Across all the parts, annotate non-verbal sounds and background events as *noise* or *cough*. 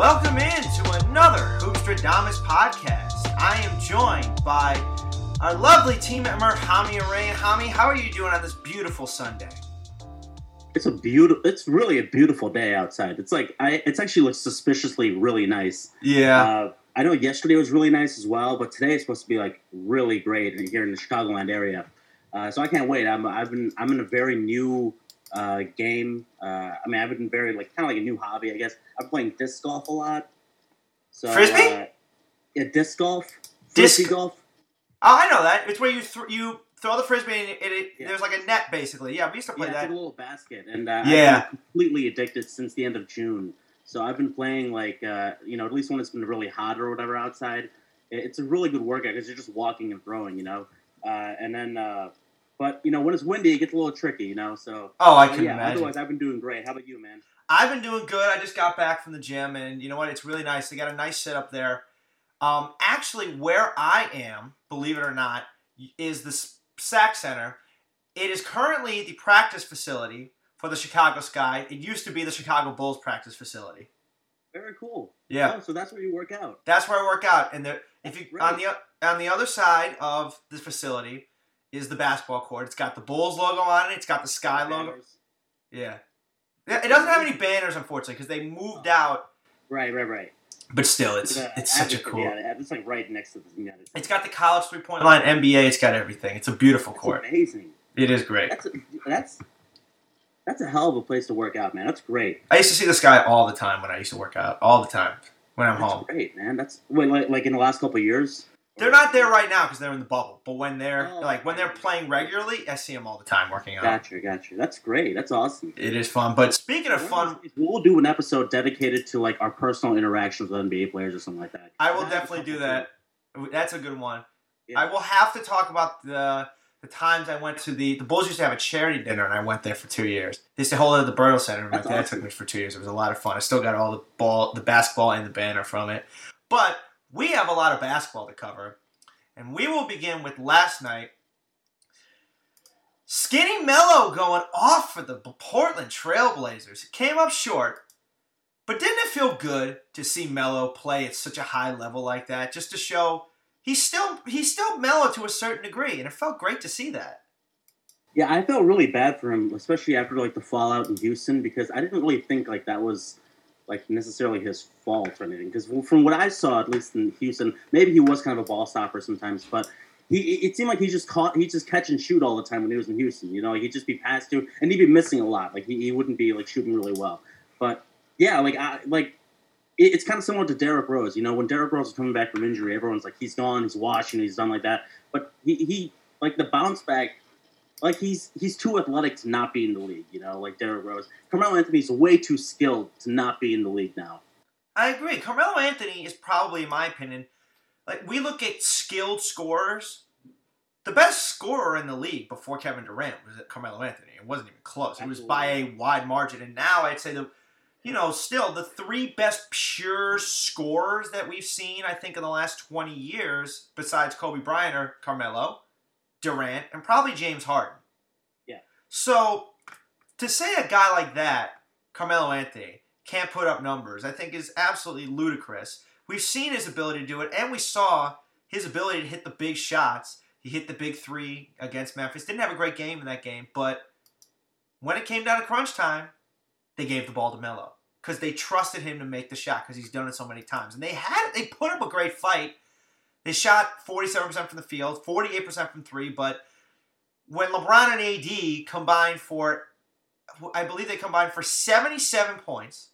Welcome in to another Hoopstradamus podcast. I am joined by our lovely team member, Hami Arain. Hami, how are you doing on this beautiful Sunday? It's a beautiful. It's really a beautiful day outside. It's like I. It's actually looks suspiciously really nice. Yeah. Uh, I know yesterday was really nice as well, but today is supposed to be like really great here in the Chicagoland area. Uh, so I can't wait. I'm. I've been. I'm in a very new uh, game. Uh, I mean, I've been very like kind of like a new hobby, I guess. I'm playing disc golf a lot. So Frisbee? Uh, yeah, disc golf. Disc- Frisbee golf. Oh, I know that. It's where you th- you throw the frisbee and it, it, Yeah. there's like a net basically. Yeah, we used to play yeah, that. it's a little basket, and uh, Yeah. I've been completely addicted since the end of June. So I've been playing like uh, you know at least when it's been really hot or whatever outside. It's a really good workout because you're just walking and throwing, you know. Uh, and then, uh, but you know when it's windy, it gets a little tricky, you know. So Oh, I can yeah, imagine. otherwise I've been doing great. How about you, man? I've been doing good. I just got back from the gym, and you know what? It's really nice. They got a nice setup there. Um, actually, where I am, believe it or not, is the SAC Center. It is currently the practice facility for the Chicago Sky. It used to be the Chicago Bulls practice facility. Very cool. Yeah, Oh, so that's where you work out. that's where I work out. And there, if you Great. on the on the other side of the facility is the basketball court. It's got the Bulls logo on it. It's got the Sky logo. Banners. Yeah. Yeah, It doesn't have any banners, unfortunately, because they moved out. Right, right, right. But still, it's The it's such a cool. Yeah, it's like right next to the. Yeah, it's, It's got the college three point line, NBA. It's got everything. It's a beautiful it's court. amazing. It is great. That's a, that's that's a hell of a place to work out, man. That's great. I used to see this guy all the time when I used to work out. All the time when I'm That's home. great, man. That's wait, like, like in the last couple years. They're not there right now because they're in the bubble. But when they're Oh, like when they're playing regularly, I see them all the time working out. Gotcha, gotcha. That's great. That's awesome. It is fun. But speaking of fun, We'll do an episode dedicated to like our personal interactions with NBA players or something like that. I will a definitely do that. That's a good one. Yeah. I will have to talk about the the times I went to the the Bulls used to have a charity dinner and I went there for two years. They used to hold it at the Berto Center and my That's dad awesome. took me for two years. It was a lot of fun. I still got all the ball, the basketball, and the banner from it. But we have a lot of basketball to cover, and we will begin with last night. Skinny Melo going off for the Portland Trailblazers. It came up short, but didn't it feel good to see Melo play at such a high level like that? Just to show he's still he's still Melo to a certain degree, and it felt great to see that. Yeah, I felt really bad for him, especially after like the fallout in Houston, because I didn't really think like that was like necessarily his fault or anything. Because from what I saw, at least in Houston, maybe he was kind of a ball stopper sometimes, but he it seemed like he just caught he just catch and shoot all the time when he was in Houston. You know, he'd just be passed to, and he'd be missing a lot. Like he, he wouldn't be like shooting really well. But yeah, like I like. it- It's kind of similar to Derrick Rose. You know, when Derrick Rose was coming back from injury, everyone's like, he's gone, he's washing, he's done like that. But he, he like the bounce back like he's he's too athletic to not be in the league, you know, like Derrick Rose. Carmelo Anthony's way too skilled to not be in the league now. I agree. Carmelo Anthony is probably, in my opinion, like we look at skilled scorers. The best scorer in the league before Kevin Durant was Carmelo Anthony. It wasn't even close. It was by a wide margin. And now I'd say the, you know, still the three best pure scorers that we've seen, I think, in the last twenty years, besides Kobe Bryant, or Carmelo, Durant, and probably James Harden. Yeah. So to say a guy like that, Carmelo Anthony, can't put up numbers, I think is absolutely ludicrous. We've seen his ability to do it, and we saw his ability to hit the big shots. He hit the big three against Memphis. Didn't have a great game in that game, but when it came down to crunch time, they gave the ball to Melo because they trusted him to make the shot because he's done it so many times. And they had they put up a great fight. They shot 47% from the field, 48% from three, but when LeBron and AD combined for, I believe they combined for 77 points,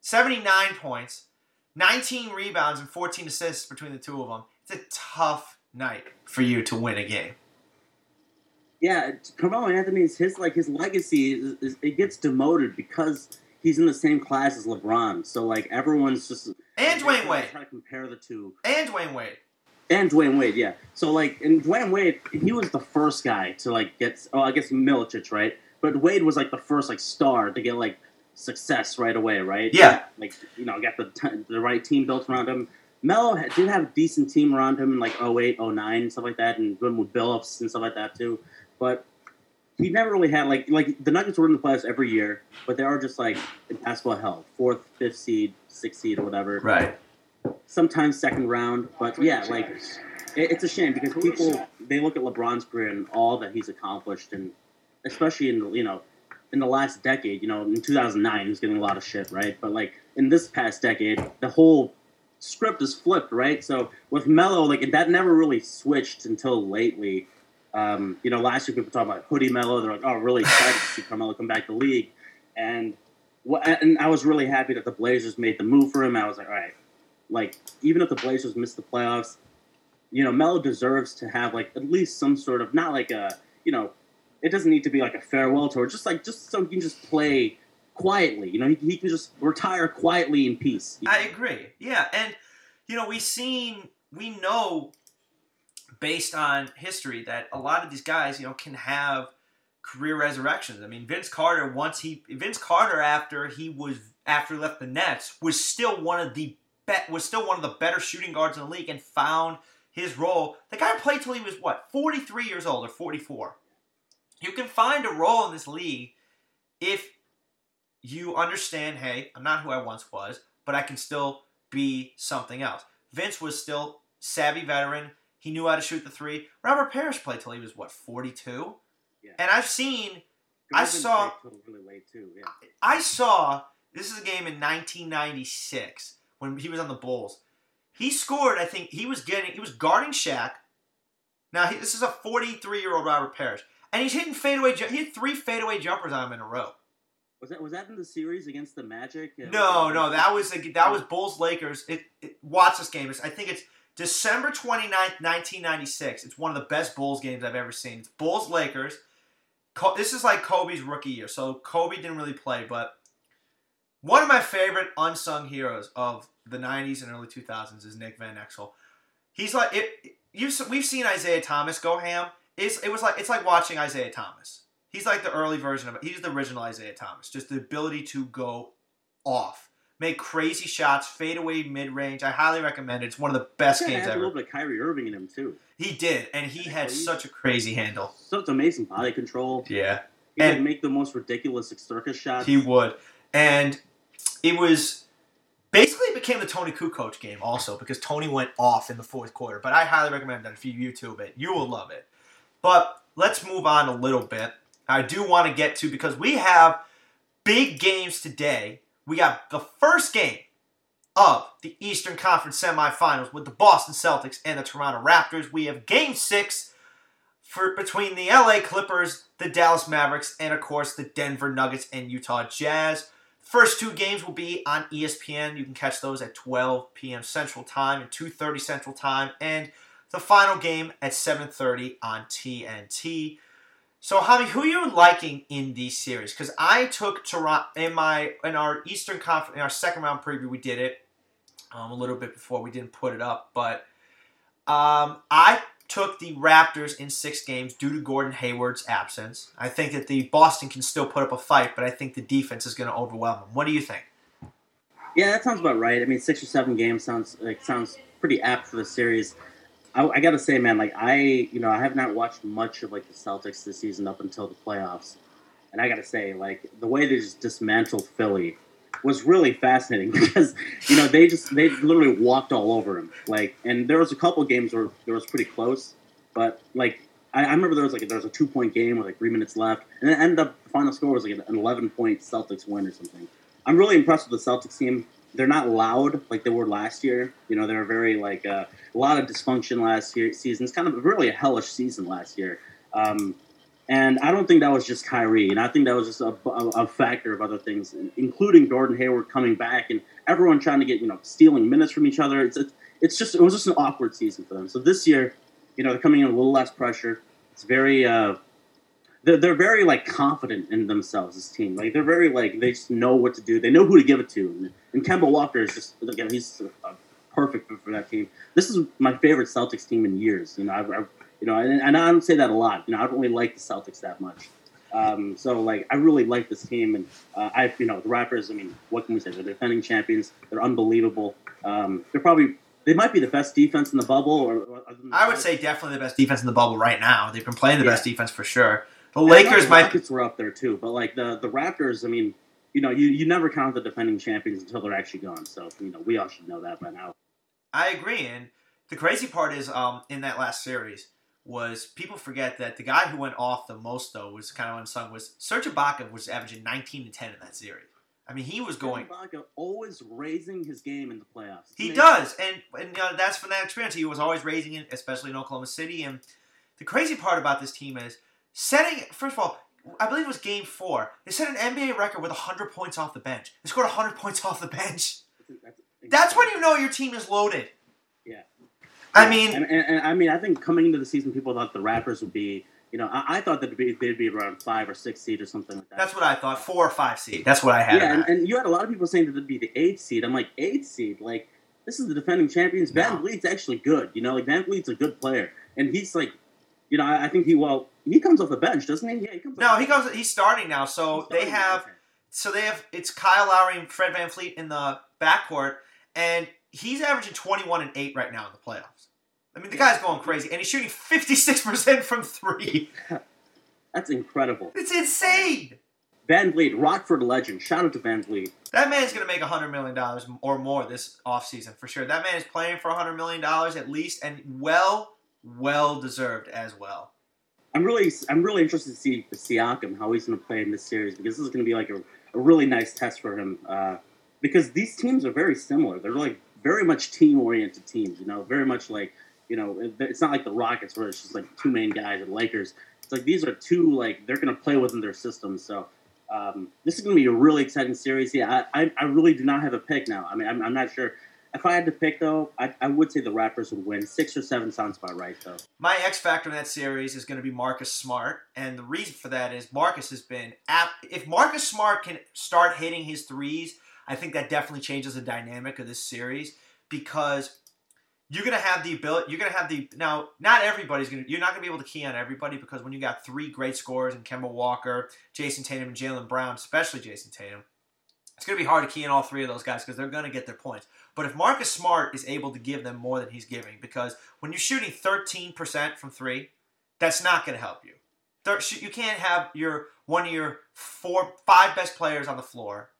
79 points, 19 rebounds, and 14 assists between the two of them. It's a tough night for you to win a game. Yeah, Carmelo Anthony's his like his legacy is, is it gets demoted because he's in the same class as LeBron. So like everyone's just And Dwyane Wade. try to compare the two. And Dwyane Wade. And Dwyane Wade, yeah. So like, and Dwyane Wade, he was the first guy to like get. Oh, I guess Milicic, right? But Wade was like the first like star to get like success right away, right? Yeah. Like you know, got the t- the right team built around him. Melo did have a decent team around him in like 08, 09, and stuff like that, and good with Billups and stuff like that too. But he never really had like like the Nuggets were in the playoffs every year, but they are just like in basketball hell, fourth, fifth seed, sixth seed, or whatever. Right. Sometimes second round, but yeah, like it, it's a shame because people they look at LeBron's career and all that he's accomplished, and especially in you know in the last decade, you know, in 2009 he was getting a lot of shit, right? But like in this past decade, the whole script is flipped, right? So with Melo, like that never really switched until lately. Um, you know, last year people talking about Hoodie Melo. They're like, oh, really excited to see Carmelo come back to the league. And what, and I was really happy that the Blazers made the move for him. I was like, all right, like even if the Blazers miss the playoffs, you know, Melo deserves to have like at least some sort of not like a you know, it doesn't need to be like a farewell tour, just like just so he can just play quietly. You know, he, he can just retire quietly in peace. I agree. Yeah, and you know, we've seen, we know based on history that a lot of these guys, you know, can have career resurrections. I mean, Vince Carter once he Vince Carter after he was after he left the Nets was still one of the bet was still one of the better shooting guards in the league and found his role. The guy played till he was what 43 years old or 44. You can find a role in this league if you understand. Hey, I'm not who I once was, but I can still be something else. Vince was still savvy veteran. He knew how to shoot the three. Robert Parish played till he was what 42. Yeah. And I've seen, I saw- really late too. Yeah. I saw this is a game in 1996 when he was on the Bulls. He scored. I think he was getting. He was guarding Shaq. Now he, this is a 43 year old Robert Parish, and he's hitting fadeaway. He had three fadeaway jumpers on him in a row. Was that was that in the series against the Magic? Uh, No, no, that was a, that was Bulls Lakers. It, it watch this game. It's, I think it's December 29th, 1996. It's one of the best Bulls games I've ever seen. It's Bulls Lakers. Co- this is like Kobe's rookie year. So Kobe didn't really play, but one of my favorite unsung heroes of the 90s and early 2000s is Nick Van Exel. He's like it you we've seen Isaiah Thomas go ham. It's, it was like it's like watching Isaiah Thomas. He's like the early version of it. He's the original Isaiah Thomas. Just the ability to go off, make crazy shots, fade away mid range. I highly recommend it. It's one of the best Yeah, games had a ever. little bit of Kyrie Irving in him too. He did, and he had such a crazy handle. Such amazing body control. Yeah, He And- would make the most ridiculous circus shots. he would, and it was basically it became the Tony Kukoc game also because Tony went off in the fourth quarter. But I highly recommend that if you YouTube it, you will love it. But let's move on a little bit. I do want to get to because we have big games today. We got the first game of the Eastern Conference semifinals with the Boston Celtics and the Toronto Raptors. We have game six for between the LA Clippers, the Dallas Mavericks, and of course the Denver Nuggets and Utah Jazz. First two games will be on ESPN. You can catch those at 12 p.m. Central Time and 2:30 Central Time, and the final game at 7:30 on TNT. So, Hami, who are you liking in these series? Because I took Toronto in my in our Eastern Conference in our second round preview. We did it um, a little bit before we didn't put it up, but um, I took the Raptors in six games due to Gordon Hayward's absence. I think that the Boston can still put up a fight, but I think the defense is going to overwhelm them. What do you think? Yeah, that sounds about right. I mean, six or seven games sounds like sounds pretty apt for the series. I, I gotta say, man, like I, you know, I have not watched much of like the Celtics this season up until the playoffs, and I gotta say, like the way they just dismantled Philly was really fascinating *laughs* because you know they just they literally walked all over him. Like, and there was a couple games where there was pretty close, but like I, I remember there was like there was a two point game with like three minutes left, and it ended up the final score was like an eleven point Celtics win or something. I'm really impressed with the Celtics team. They're not loud like they were last year. You know, they were very like uh, a lot of dysfunction last year season. It's kind of really a hellish season last year. Um, and I don't think that was just Kyrie, and I think that was just a, a, a factor of other things, including Gordon Hayward coming back and everyone trying to get you know stealing minutes from each other. It's it's, just it was just an awkward season for them. So this year, you know, they're coming in a little less pressure. It's very uh, they're, they're very like confident in themselves. This team, like they're very like they just know what to do. They know who to give it to. And, and Kemba Walker is just again he's a perfect fit for that team. This is my favorite Celtics team in years. You know, I've, I've you know, and, and I don't say that a lot. You know, I don't really like the Celtics that much. Um, so like, I really like this team, and uh, I, you know, the Raptors. I mean, what can we say? They're defending champions. They're unbelievable. Um, they're probably they might be the best defense in the bubble. Or, or I would say definitely the best defense in the bubble right now. They've been playing the Yeah. best defense for sure. The Lakers the might. Rockets were up there too, but like the the Raptors, I mean, you know, you, you never count the defending champions until they're actually gone. So you know, we all should know that by now. I agree, and the crazy part is, um, in that last series, was people forget that the guy who went off the most though was kind of unsung was Serge Ibaka was averaging 19 to 10 in that series. I mean, he was going. Ibaka always raising his game in the playoffs. He does, and and you know, that's from that experience. He was always raising it, especially in Oklahoma City. And the crazy part about this team is setting. First of all, I believe it was Game Four. They set an NBA record with 100 points off the bench. They scored 100 points off the bench. That's, That's when you know your team is loaded. I mean, and, and, and I mean, I think coming into the season, people thought the Raptors would be, you know, I, I thought that they'd be, they'd be around five or six seed or something like that. that's what I thought. Four or five seed. That's what I had. yeah, and, and you had a lot of people saying that it'd be the eighth seed. I'm like, eighth seed? Like, this is the defending champions. Van No. Vliet's actually good. You know, like VanVleet's a good player, and he's like, you know, I, I think he well, he comes off the bench, doesn't he? Yeah, he comes. no, off he goes. He's starting now. So bench. they have. starting, okay. So they have. It's Kyle Lowry and Fred VanVleet in the backcourt, and he's averaging 21 and eight right now in the playoffs. I mean, the guy's going crazy, and he's shooting 56 percent from three. *laughs* That's incredible. It's insane. VanVleet, Rockford legend. Shout out to VanVleet. That man's going to make $100 million or more this offseason for sure. That man is playing for $100 million at least, and well, well deserved as well. I'm really, I'm really interested to see Siakam how he's going to play in this series because this is going to be like a, a really nice test for him. Uh, because these teams are very similar. They're like very much team-oriented teams. You know, very much like you know, it's not like the Rockets where it's just like two main guys and Lakers. It's like these are two like they're going to play within their system. So um, this is going to be a really exciting series. Yeah, I, I, I really do not have a pick now. I mean, I'm, I'm not sure. If I had to pick though, I, I would say the Raptors would win. Six or seven sounds about right though. My X factor in that series is going to be Marcus Smart, and the reason for that is Marcus has been. Ap- if Marcus Smart can start hitting his threes, I think that definitely changes the dynamic of this series because you're to have the ability. You're to have the now. Not everybody's to. You're not to be able to key on everybody because when you got three great scorers and Kemba Walker, Jayson Tatum, and Jaylen Brown, especially Jayson Tatum, it's to be hard to key in all three of those guys because they're to get their points. But if Marcus Smart is able to give them more than he's giving, because when you're shooting 13% from three, that's not to help you. You can't have your one of your four, five best players on the floor,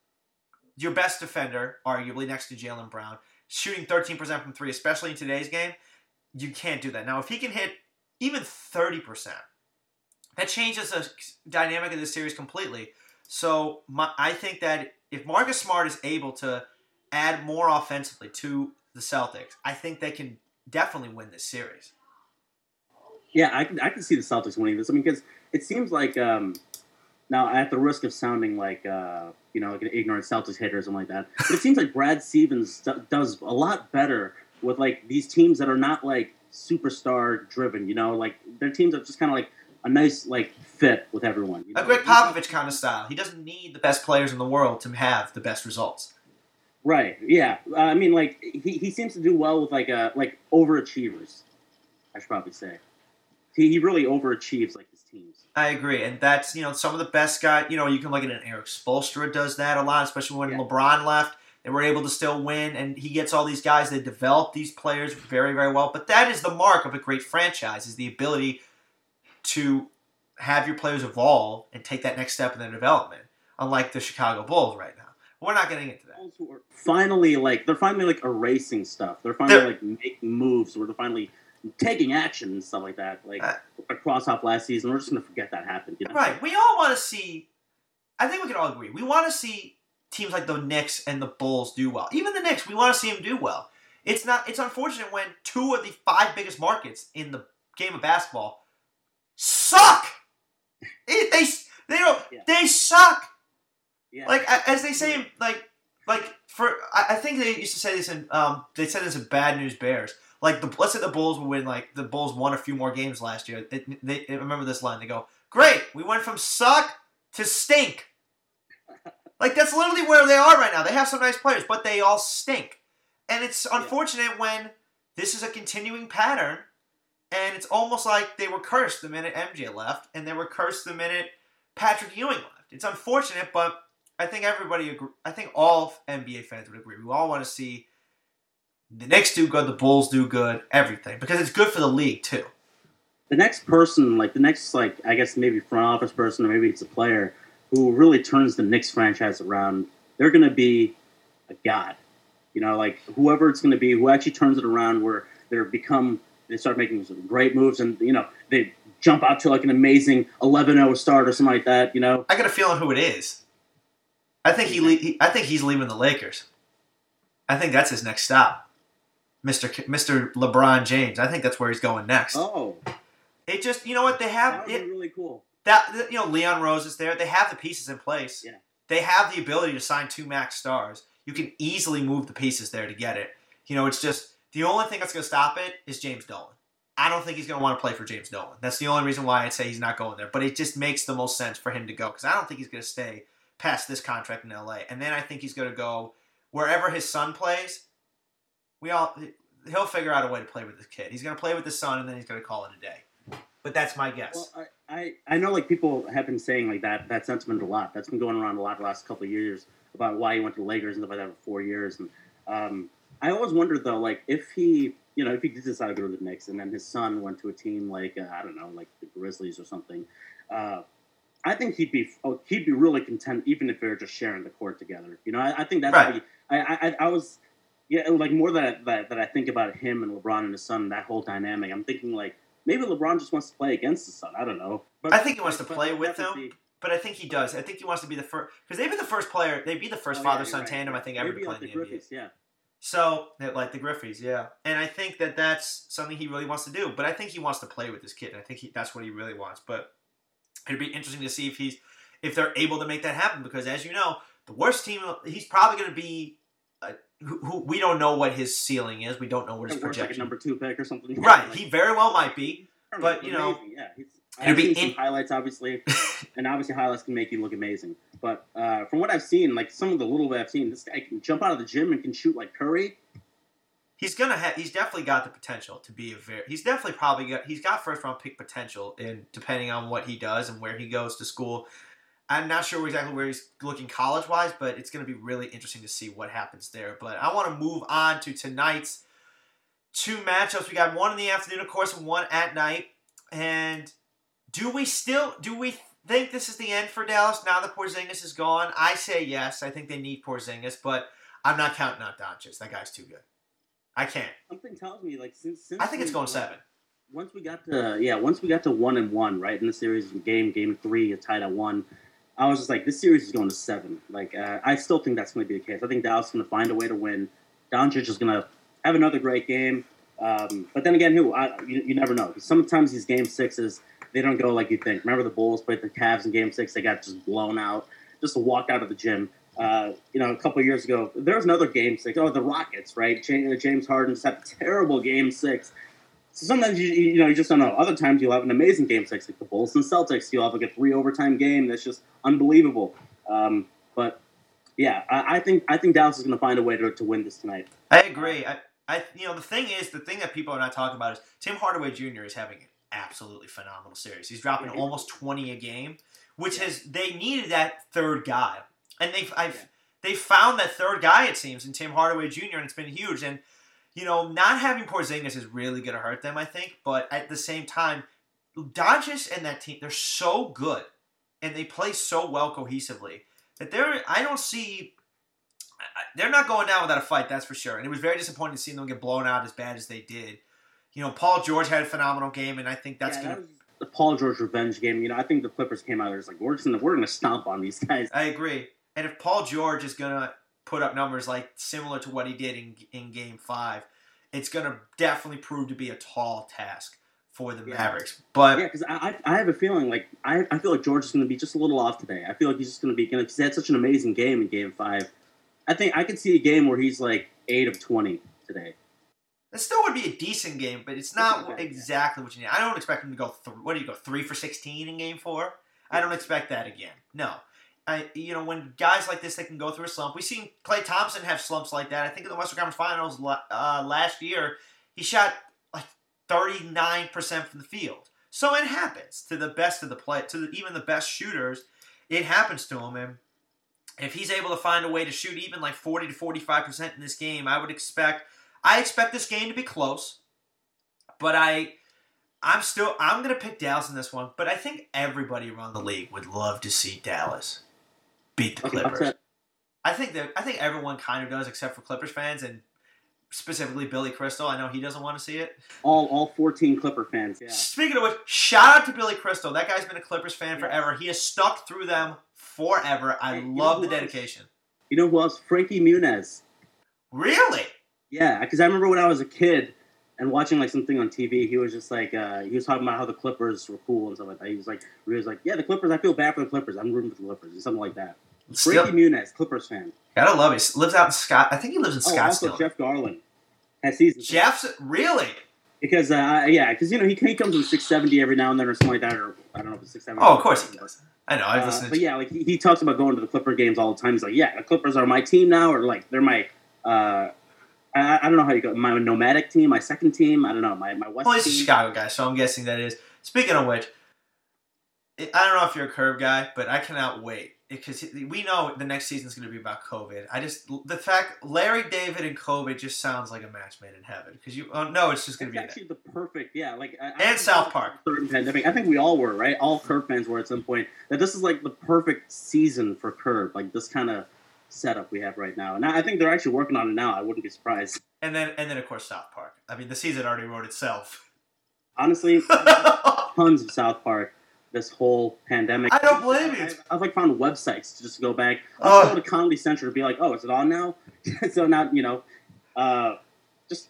your best defender, arguably next to Jalen Brown, shooting 13% from three, especially in today's game. You can't do that. Now, if he can hit even 30%, that changes the dynamic of this series completely. So my, I think that if Marcus Smart is able to add more offensively to the Celtics, I think they can definitely win this series. Yeah, I can I can see the Celtics winning this. I mean, because it seems like um, now at the risk of sounding like uh, you know like an ignorant Celtics hater or something like that, but it seems like Brad Stevens do- does a lot better with like these teams that are not like superstar driven. You know, like their teams are just kind of like a nice like fit with everyone. You know? A Gregg Popovich kind of style. He doesn't need the best players in the world to have the best results. Right. Yeah. Uh, I mean, like he, he seems to do well with like uh like overachievers. I should probably say. He, he really overachieves like teams. I agree, and that's you know some of the best guys. You know, you can look at an Erik Spoelstra does that a lot, especially when Yeah. LeBron left. They were able to still win, and he gets all these guys that develop these players very, very well. But that is the mark of a great franchise: is the ability to have your players evolve and take that next step in their development. Unlike the Chicago Bulls right now, we're not getting into that. Bulls who are finally like they're finally like erasing stuff. They're finally They're- like making moves where they're finally taking action and stuff like that. Like Uh, across off last season, we're just gonna forget that happened. You know? Right. We all want to see. I think we can all agree. We want to see teams like the Knicks and the Bulls do well. Even the Knicks, we want to see them do well. It's not. It's unfortunate when two of the five biggest markets in the game of basketball suck. It, they they don't. Yeah. They suck. Yeah. Like as they say, like like for I, I think they used to say this in um they said this in Bad News Bears. Like the let's say the Bulls will win. Like the Bulls won a few more games last year. It, they, they remember this line. They go, "Great, we went from suck to stink." *laughs* like that's literally where they are right now. They have some nice players, but they all stink. And it's unfortunate when this is a continuing pattern, and it's almost like they were cursed the minute MJ left, and they were cursed the minute Patrick Ewing left. It's unfortunate, but I think everybody agree. I think all NBA fans would agree. We all want to see the Knicks do good, the Bulls do good, everything because it's good for the league too. the next person, like the next, like I guess maybe front office person or maybe it's a player who really turns the Knicks franchise around, they're going to be a god. You know, like whoever it's going to be, who actually turns it around, where they become, they start making some great moves, and you know, they jump out to like an amazing 11-0 start or something like that. You know, I got a feeling who it is. I think he, le- he I think he's leaving the Lakers. I think that's his next stop, Mister K- Mister LeBron James. I think that's where he's going next. oh, It just you know what they that have would it, be really cool. that that, you know Leon Rose is there. They have the pieces in place. Yeah. They have the ability to sign two max stars. You can easily move the pieces there to get it. You know, it's just the only thing that's going to stop it is James Dolan. I don't think he's going to want to play for James Dolan. That's the only reason why I'd say he's not going there. But it just makes the most sense for him to go because I don't think he's going to stay past this contract in LA. And then I think he's going to go wherever his son plays. We all he'll figure out a way to play with his kid. He's going to play with his son, and then he's going to call it a day. But that's my guess. Well, I, I, I know like people have been saying like that that sentiment a lot. That's been going around a lot the last couple of years about why he went to the Lakers and stuff like that for four years. And um, I always wondered though, like if he, you know, if he did decide to go to the Knicks and then his son went to a team like uh, I don't know, like the Grizzlies or something, uh, I think he'd be oh, he'd be really content even if they're just sharing the court together. You know, I, I think that's right. He, I, I I was. Yeah, like more that, that that I think about him and LeBron and his son, that whole dynamic. I'm thinking like maybe LeBron just wants to play against his son. I don't know. But I think he wants to play with him. But I think he does. I think he wants to be the first because they'd be the first player. They'd be the first Oh, father son right, tandem I think ever to play like in the the NBA. Yeah. So like the Griffeys, yeah. And I think that that's something he really wants to do. But I think he wants to play with this kid. I think he, that's what he really wants. But it'd be interesting to see if he's if they're able to make that happen because as you know, the worst team he's probably going to be. Who, who we don't know what his ceiling is. We don't know what his worse, like a projection. number two pick or something. right, *laughs* Like, he very well might be. But, you know, amazing, yeah, I've be seen in- some highlights, obviously, *laughs* and obviously highlights can make you look amazing. But uh, from what I've seen, like some of the little bit I've seen, this guy can jump out of the gym and can shoot like Curry. he's gonna have he's definitely got the potential to be a very he's definitely probably got he's got first round pick potential in depending on what he does and where he goes to school i'm not sure exactly where he's looking college wise but it's going to be really interesting to see what happens there but i want to move on to tonight's two matchups we got one in the afternoon of course and one at night and do we still do we think this is the end for dallas now that porzingis is gone i say yes i think they need porzingis but i'm not counting out Doncic. that guy's too good I can't. Something tells me like since, since I think it's we- going seven. Once we got to uh, yeah, once we got to one and one, right in the series game, game three, you tied at one. I was just like, this series is going to seven. Like, uh, I still think that's going to be the case. I think Dallas is going to find a way to win. Doncic is going to have another great game. Um, but then again, who I, you, you never know. Sometimes these game sixes they don't go like you think. Remember the Bulls played the Cavs in Game Six? They got just blown out, just walked out of the gym. Uh, you know, a couple years ago, there was another Game Six. Oh, the Rockets, right? James Harden a terrible Game Six. So sometimes you, you know you just don't know. Other times you'll have an amazing game six, like the Bulls and Celtics. You'll have like a three overtime game that's just unbelievable. Um, but yeah, I, I think I think Dallas is going to find a way to, to win this tonight. I agree. I, I, you know, the thing is, the thing that people are not talking about is Tim Hardaway Jr. is having an absolutely phenomenal series. He's dropping Yeah, almost twenty a game, which Yeah. has they needed that third guy, and they've I've Yeah. they found that third guy it seems in Tim Hardaway Jr. and it's been huge. And you know, not having Porzingis is really going to hurt them, I think. But at the same time, Doncic and that team they're so good, and they play so well cohesively that they're I don't see I- I- they're not going down without a fight, that's for sure. And it was very disappointing to see them get blown out as bad as they did. You know, Paul George had a phenomenal game, and I think that's Yeah, gonna. that was the Paul George revenge game. You know, I think the Clippers came out there was like we're just gonna we're gonna stomp on these guys. I agree. And if Paul George is gonna put up numbers like similar to what he did in in Game Five, it's gonna definitely prove to be a tall task for the Yeah. Mavericks. But Yeah, because I, I have a feeling like I, I feel like George is going to be just a little off today. I feel like he's just going to be because he had such an amazing game in Game Five. I think I could see a game where he's like eight of twenty today. it still would be a decent game, but it's not not bad, yeah. exactly what you need. I don't expect him to go. Th- what do you go three for sixteen in Game Four? I don't expect that again. No. I, you know, when guys like this, they can go through a slump. We've seen Klay Thompson have slumps like that. I think in the Western Conference Finals uh, last year, he shot like 39% from the field. So it happens to the best of the play, to the, even the best shooters. It happens to him. And if he's able to find a way to shoot even like 40 to 45% in this game, I would expect, I expect this game to be close. But I, I'm still I'm gonna pick Dallas in this one, but I think everybody around the league would love to see Dallas beat the Okay, Clippers. upset. I think that I think everyone kind of does, except for Clippers fans and specifically Billy Crystal. I know he doesn't want to see it. All all 14 Clipper fans. Yeah. Speaking of which, shout out to Billy Crystal. That guy's been a Clippers fan Yes. forever. He has stuck through them forever. I Hey, love the who else? dedication. You know who else? Frankie Muniz. Really? Yeah, because I remember when I was a kid and watching like something on TV, he was just like uh, he was talking about how the Clippers were cool and stuff like that. He was like, he was like, yeah, the Clippers. I feel bad for the Clippers. I'm rooting for the Clippers, and something like that. Still, Frankie Muniz, Clippers fan. gotta love it. He lives out in Scott. I think he lives in Oh, also Scottsdale. Jeff Garlin has season. Jeff's really? because uh, yeah, because you know he, he comes in 670 every now and then or something like that, or I don't know if it's 670. Oh, of course he does. I know. I've Uh, listened. but yeah, like he, he talks about going to the Clipper games all the time. He's like, yeah, the Clippers are my team now, or like they're my. Uh, I, I don't know how you go. My nomadic team, my second team. I don't know. My my West Well, he's a. Chicago guy, so I'm guessing that is. Speaking of which, I I don't know if you're a Curb guy, but I cannot wait because we know the next season's going to be about COVID. I just the fact Larry David and COVID just sounds like a match made in heaven because you oh, no, it's just going to be that. actually the perfect, yeah. Like I, I And think South Park. Certain pandemic. I think we all were, right? All Curb fans were at some point. That this is like the perfect season for Curb. Like this kind of setup we have right now. And I I think they're actually working on it now. I wouldn't be surprised. And then and then of course South Park. I mean the season already wrote itself. Honestly, *laughs* tons of South Park. This whole pandemic. I don't blame you. I've, I've like found websites to just go back. I'll go to Comedy Central to be like, oh, is it on now? *laughs* so now you know, uh, just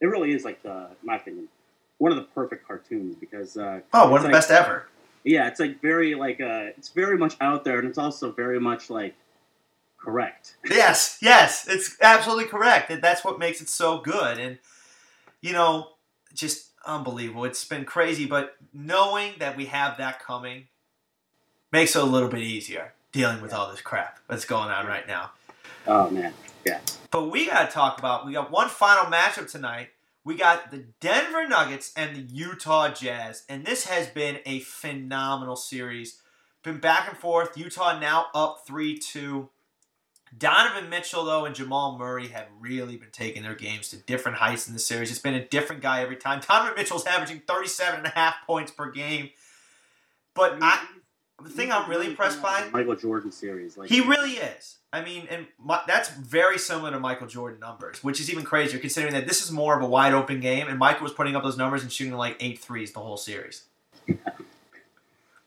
it really is like the, in my opinion, one of the perfect cartoons because uh, oh, one of the like- best ever. yeah, it's like very like uh, it's very much out there, and it's also very much like correct. *laughs* Yes, yes, it's absolutely correct. And that's what makes it so good. And you know, just unbelievable. It's been crazy, but knowing that we have that coming makes it a little bit easier dealing with all this crap that's going on right now. Oh man, yeah. But we got to talk about. We got one final matchup tonight. We got the Denver Nuggets and the Utah Jazz, and this has been a phenomenal series. Been back and forth. Utah now up three two. Donovan Mitchell though and Jamal Murray have really been taking their games to different heights in the series. It's been a different guy every time. Donovan Mitchell's averaging 37 and a half points per game. But I, the thing I'm really impressed by, Michael Jordan series, like he really is. I mean, and my, that's very similar to Michael Jordan numbers, which is even crazier considering that this is more of a wide open game, and Michael was putting up those numbers and shooting like eight threes the whole series. *laughs*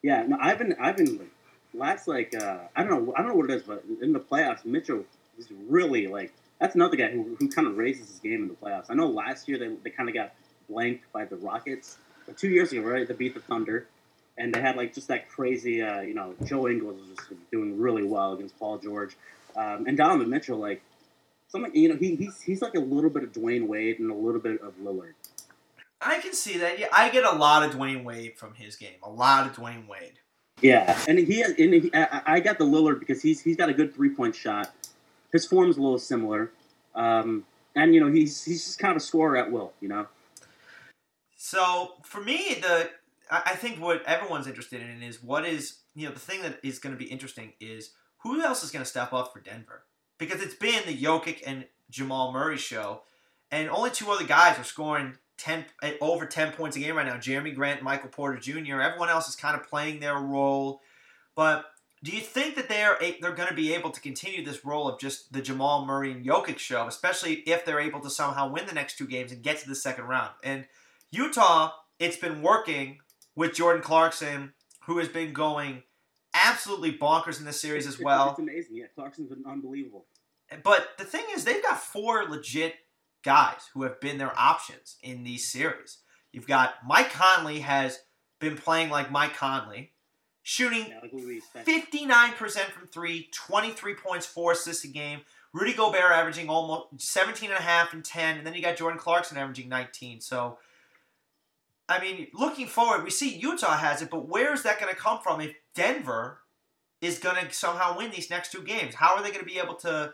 Yeah, no, I've been, I've been like, last like, uh, I don't know, I don't know what it is, but in the playoffs, Mitchell is really like, that's another guy who, who kind of raises his game in the playoffs. I know last year they, they kind of got blanked by the Rockets, but two years ago, right, they beat the Thunder, and they had like just that crazy, uh, you know, Joe Ingles was just doing really well against Paul George, um, and Donovan Mitchell, like, something, you know, he, he's he's like a little bit of Dwyane Wade and a little bit of Lillard. I can see that. Yeah, I get a lot of Dwyane Wade from his game. A lot of Dwyane Wade. Yeah, and he and he, I, got the Lillard because he's he's got a good three point shot. His form's a little similar, um, and you know he's he's just kind of a scorer at will. You know, So for me, the I think what everyone's interested in is what is you know the thing that is going to be interesting is who else is going to step up for Denver because it's been the Jokic and Jamal Murray show, and only two other guys are scoring ten eh, over ten points a game right now. Jerami Grant, Michael Porter Jr. Everyone else is kind of playing their role, but. Do you think that they're they're going to be able to continue this role of just the Jamal Murray and Jokic show, especially if they're able to somehow win the next two games and get to the second round? And Utah, it's been working with Jordan Clarkson, who has been going absolutely bonkers in this series as well. It's, amazing. Yeah, Clarkson's been unbelievable. But the thing is, they've got four legit guys who have been their options in these series. You've got Mike Conley has been playing like Mike Conley, shooting Yeah, like what we expect. 59% from three, 23 points, four assists a game. Rudy Gobert averaging almost 17 and a half and 10. And then you got Jordan Clarkson averaging 19. So, I mean, looking forward, we see Utah has it, but where is that going to come from if Denver is going to somehow win these next two games? How are they going to be able to?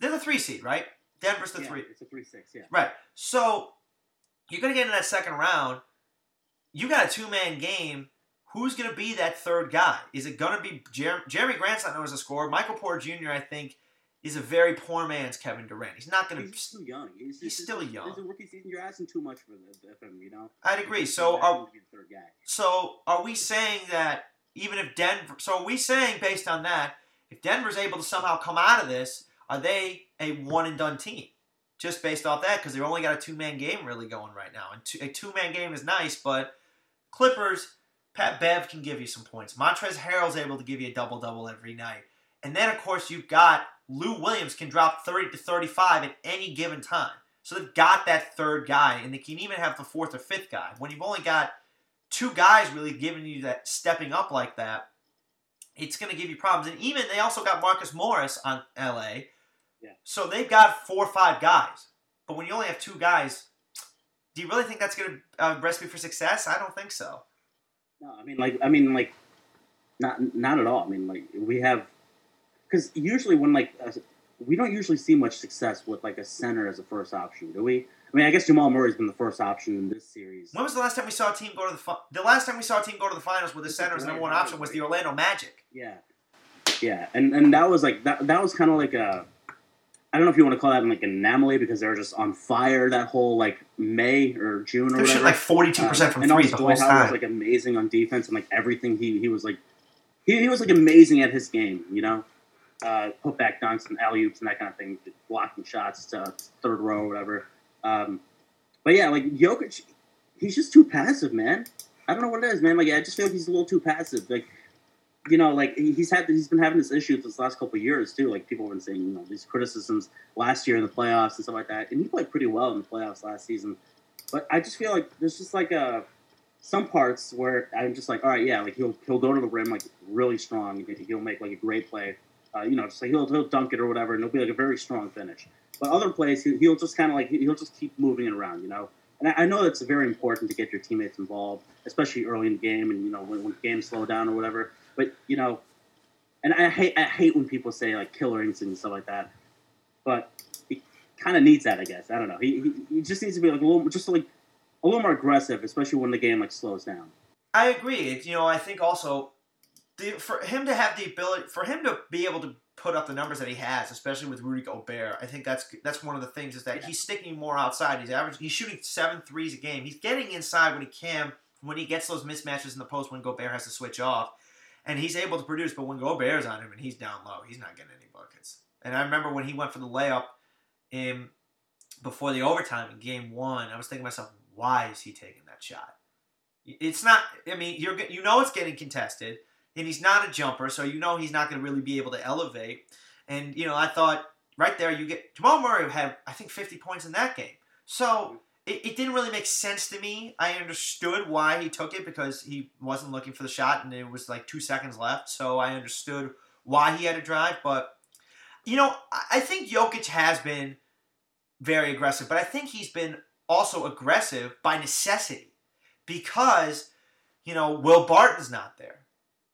They're the three seed, right? Denver's the Yeah, three. It's a three six. Yeah. Right. So you're going to get into that second round. You got a two man game. Who's going to be that third guy? Is it going to be Jer- Jerami Grant's not known as a scorer. Michael Porter Jr. I think is a very poor man's Kevin Durant. He's not going to. He's still young. He's, He's still young. It's a rookie season. You're asking too much for him. You know. I'd agree. So are him to be the third guy. so are we saying that even if Denver? So are we saying based on that, if Denver's able to somehow come out of this, are they a one and done team? Just based off that, because they've only got a two man game really going right now, and two, a two man game is nice, but Clippers, Pat Bev can give you some points. Montrezl Harrell's able to give you a double double every night, and then of course you've got Lou Williams can drop thirty to thirty five at any given time. So they've got that third guy, and they can even have the fourth or fifth guy. When you've only got two guys really giving you that stepping up like that, it's going to give you problems. And even they also got Marcus Morris on LA. Yeah. So they've got four or five guys. But when you only have two guys, do you really think that's going to uh, recipe for success? I don't think so. No, I mean like I mean like not not at all. I mean like we have because usually when like uh, we don't usually see much success with like a center as a first option, do we? I mean, I guess Jamal Murray's been the first option in this series. When was the last time we saw a team go to the fi- the last time we saw a team go to the finals with the center as the number one option was the Orlando Magic. Yeah, yeah, and and that was like that. That was kind of like a. I don't know if you want to call that like an anomaly because they were just on fire that whole like May or June or They're whatever. like forty two percent from three the whole Howard was time. like amazing on defense and like everything he he was like he, he was like amazing at his game, you know. Uh, put back dunks and alley oops and that kind of thing, blocking shots to third row or whatever. Um, but yeah, like Jokic, he's just too passive, man. I don't know what it is, man. Like I just feel like he's a little too passive. Like you know, like he's had he's been having this issue this last couple of years too. Like people have been saying, you know, these criticisms last year in the playoffs and stuff like that. And he played pretty well in the playoffs last season. But I just feel like there's just like a some parts where I'm just like, all right, yeah, like he'll he'll go to the rim like really strong. He'll make like a great play. Uh, you know, just like he'll he'll dunk it or whatever, and it'll be like a very strong finish. But other plays, he, he'll just kind of like he'll just keep moving it around. You know, and I, know it's very important to get your teammates involved, especially early in the game, and you know when, when games slow down or whatever. But you know, and I hate I hate when people say like killer instinct and stuff like that. But he kind of needs that, I guess. I don't know. He, he he just needs to be like a little just like a little more aggressive, especially when the game like slows down. I agree. You know, I think also the, for him to have the ability, for him to be able to put up the numbers that he has, especially with Rudy Gobert, I think that's that's one of the things is that Yeah. he's sticking more outside. He's average. He's shooting seven threes a game. He's getting inside when he can. When he gets those mismatches in the post, when Gobert has to switch off, and he's able to produce. But when Gobert's on him and he's down low, he's not getting any buckets. And I remember when he went for the layup in before the overtime in game one, I was thinking to myself, why is he taking that shot? It's not. I mean, you're you know it's getting contested, and he's not a jumper, so you know he's not going to really be able to elevate. And you know, I thought right there, you get Jamal Murray had I think 50 points in that game. So it, it didn't really make sense to me. I understood why he took it because he wasn't looking for the shot, and it was like two seconds left. So I understood why he had to drive. But you know, I, think Jokic has been very aggressive, but I think he's been also aggressive by necessity because you know Will Barton's not there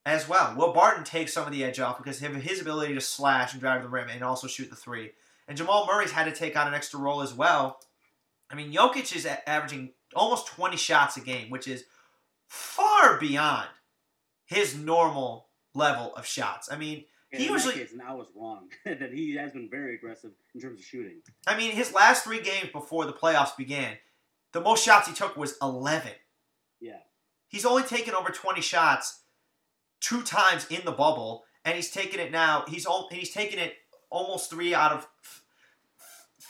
as well. Will Barton takes some of the edge off because of his ability to slash and drive the rim and also shoot the three. And Jamal Murray's had to take on an extra role as well. I mean, Jokic is averaging almost 20 shots a game, which is far beyond his normal level of shots. I mean, He usually- case, and I was wrong *laughs* that he has been very aggressive in terms of shooting. I mean, his last three games before the playoffs began, the most shots he took was 11. Yeah, He's only taken over 20 shots two times in the bubble, and he's taken it now. He's he's taken it almost three out of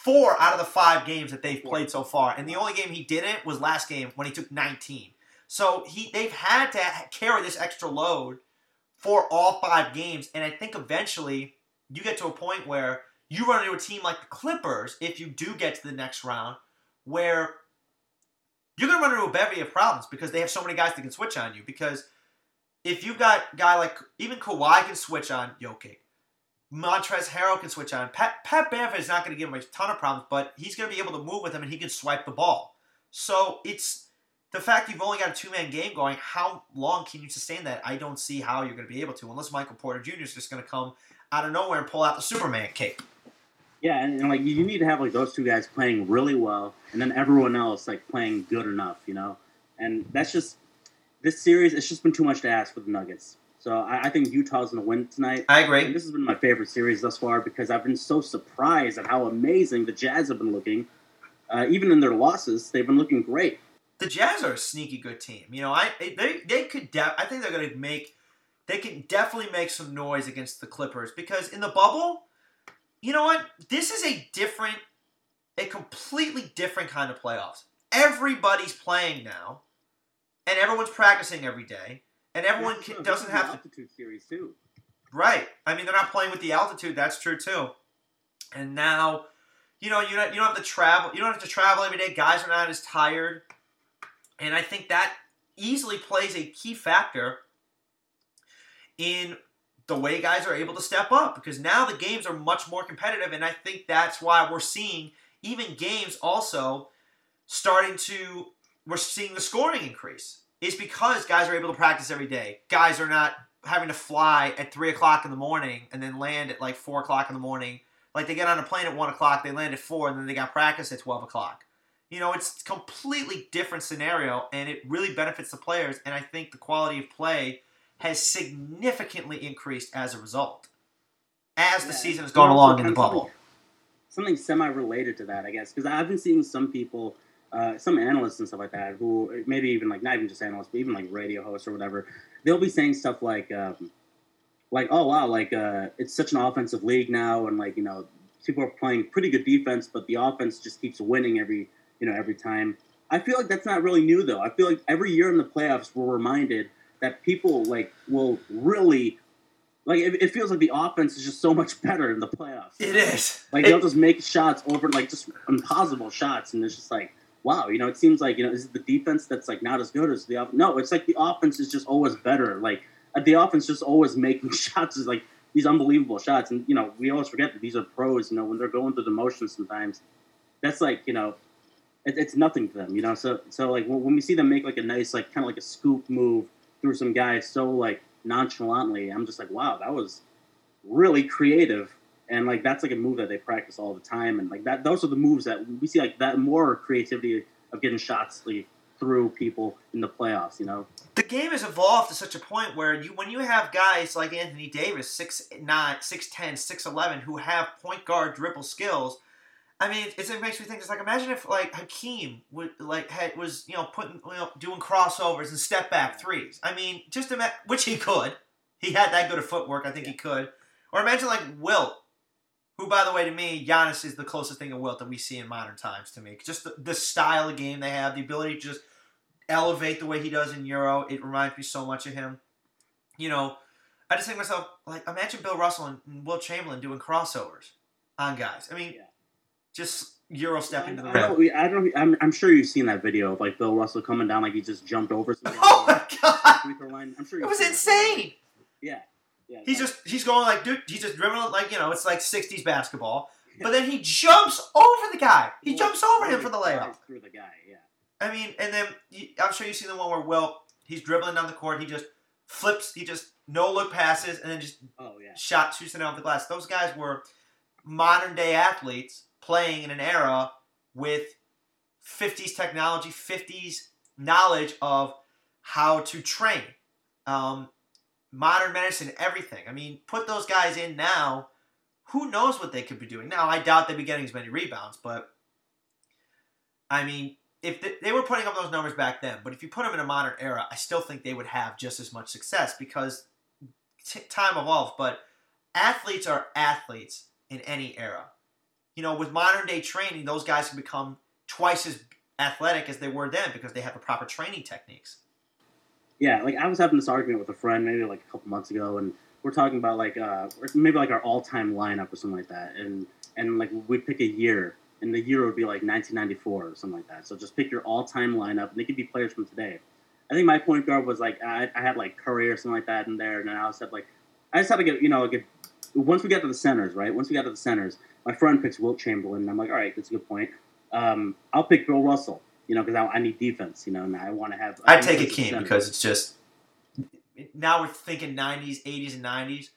four out of the five games that they've played so far. And the only game he didn't was last game when he took 19. So he they've had to carry this extra load for all five games, and I think eventually you get to a point where you run into a team like the Clippers if you do get to the next round, where you're going to run into a bevy of problems because they have so many guys that can switch on you. Because if you've got a guy like even Kawhi can switch on Jokic, Montrezl Harrell can switch on. Pat, Pat Bev is not going to give him a ton of problems, but he's going to be able to move with him and he can swipe the ball. So it's the fact you've only got a two man game going. How long can you sustain that? I don't see how you're going to be able to unless Michael Porter Jr. is just going to come out of nowhere and pull out the Superman cape. yeah, and, and like you need to have like those two guys playing really well, and then everyone else like playing good enough, you know. And that's just this series. It's just been too much to ask for the Nuggets. So I, I think Utah's going to win tonight. I And agree. this has been my favorite series thus far because I've been so surprised at how amazing the Jazz have been looking. Uh, even in their losses, they've been looking great. The Jazz are a sneaky good team. You know, I they they could. De- I think they're going to make. They can definitely make some noise against the Clippers because in the bubble, you know what? This is a different, a completely different kind of playoffs. Everybody's playing now, and everyone's practicing every day, and everyone can, doesn't have to altitude series too. Right. I mean, they're not playing with the altitude. That's true too. And now, you know, you don't, you don't have to travel. You don't have to travel every day. Guys are not as tired. And I think that easily plays a key factor in the way guys are able to step up because now the games are much more competitive. And I think that's why we're seeing even games also starting to we're seeing the scoring increase. Is because guys are able to practice every day. Guys are not having to fly at three o'clock in the morning and then land at like four o'clock in the morning. Like they get on a plane at one o'clock, they land at four, and then they got practice at twelve o'clock. You know, it's completely different scenario, and it really benefits the players. And I think the quality of play has significantly increased as a result, as the Yeah, season has gone along in the of something- bubble. Something semi-related to that, I guess, because I've been seeing some people, uh, some analysts and stuff like that, who maybe even like not even just analysts, but even like radio hosts or whatever, they'll be saying stuff like, um, like, oh wow, like uh, it's such an offensive league now, and like you know, people are playing pretty good defense, but the offense just keeps winning every you know every time. I feel like that's not really new though. I feel like every year in the playoffs, we're reminded that people like will really like it, it feels like the offense is just so much better in the playoffs. It is. Like It- they'll just make shots over like just impossible shots, and it's just like wow, you know, it seems like you know is the defense that's like not as good as the off- no, it's like the offense is just always better. Like uh, the offense just always making *laughs* shots is like these unbelievable shots, and you know we always forget that these are pros. You know when they're going through the motions sometimes, that's like you know. It, it's nothing to them, you know. So, so like when when we see them make like a nice, like kind of like a scoop move through some guys so like nonchalantly, I'm just like, wow, that was really creative and like that's like a move that they practice all the time and like that those are the moves that we see like that more creativity of getting shots like, through people in the playoffs you know the game has evolved to such a point where you when you have guys like Anthony Davis, 6'9", 6'10", 6'11", who have point guard dribble skills, I mean, it's, it makes me think. It's like imagine if like Hakeem would like had was you know putting you know doing crossovers and step back threes. I mean, just imagine which he could. He had that good of footwork. I think he could. Or imagine like Wilt, who by the way to me, Giannis is the closest thing to Wilt that we see in modern times to me. Just the, the style of game they have, the ability to just elevate the way he does in Euro. It reminds me so much of him. You know, I just think to myself, like, imagine Bill Russell and, Wilt Chamberlain doing crossovers on guys. I mean, Yeah. just Euro step into the I don't, I don't I'm, I'm sure you've seen that video of like Bill Russell coming down like he just jumped over *laughs* Oh my god, line I'm sure it was seen that insane. yeah yeah He's just he's going like, dude, he's just dribbling like you know, it's like '60s basketball. But then he jumps over the guy. He jumps over him for the layup. Through the guy yeah I mean, and then I'm sure you've seen the one where Wilt he's dribbling down the court. He just flips. He just no look passes and then just oh yeah shot shoots it out the glass. Those guys were modern day athletes playing in an era with 50s technology, 50s knowledge of how to train, um, modern medicine, everything. I mean, put those guys in now. Who knows what they could be doing? Now, I doubt they'd be getting as many rebounds, but I mean, if they, they were putting up those numbers back then, but if you put them in a modern era, I still think they would have just as much success because t- time evolves. But athletes are athletes in any era. You know, with modern day training, those guys can become twice as athletic as they were then because they have the proper training techniques. Yeah, like I was having this argument with a friend maybe like a couple months ago, and we're talking about like uh maybe like our all time lineup or something like that, and and like we'd pick a year, and the year would be like 1994 or something like that. So just pick your all time lineup, and they could be players from today. I think my point guard was like I, I had like Curry or something like that in there, and then I said like I just had to get you know like once we got to the centers, right? Once we got to the centers, my friend picks Wilt Chamberlain, and I'm like, all right, that's a good point. Um, I'll pick Bill Russell, you know, because I, I need defense, you know, and I want to have. I take defensive because it's just now we're thinking 90s, 80s, and 90s.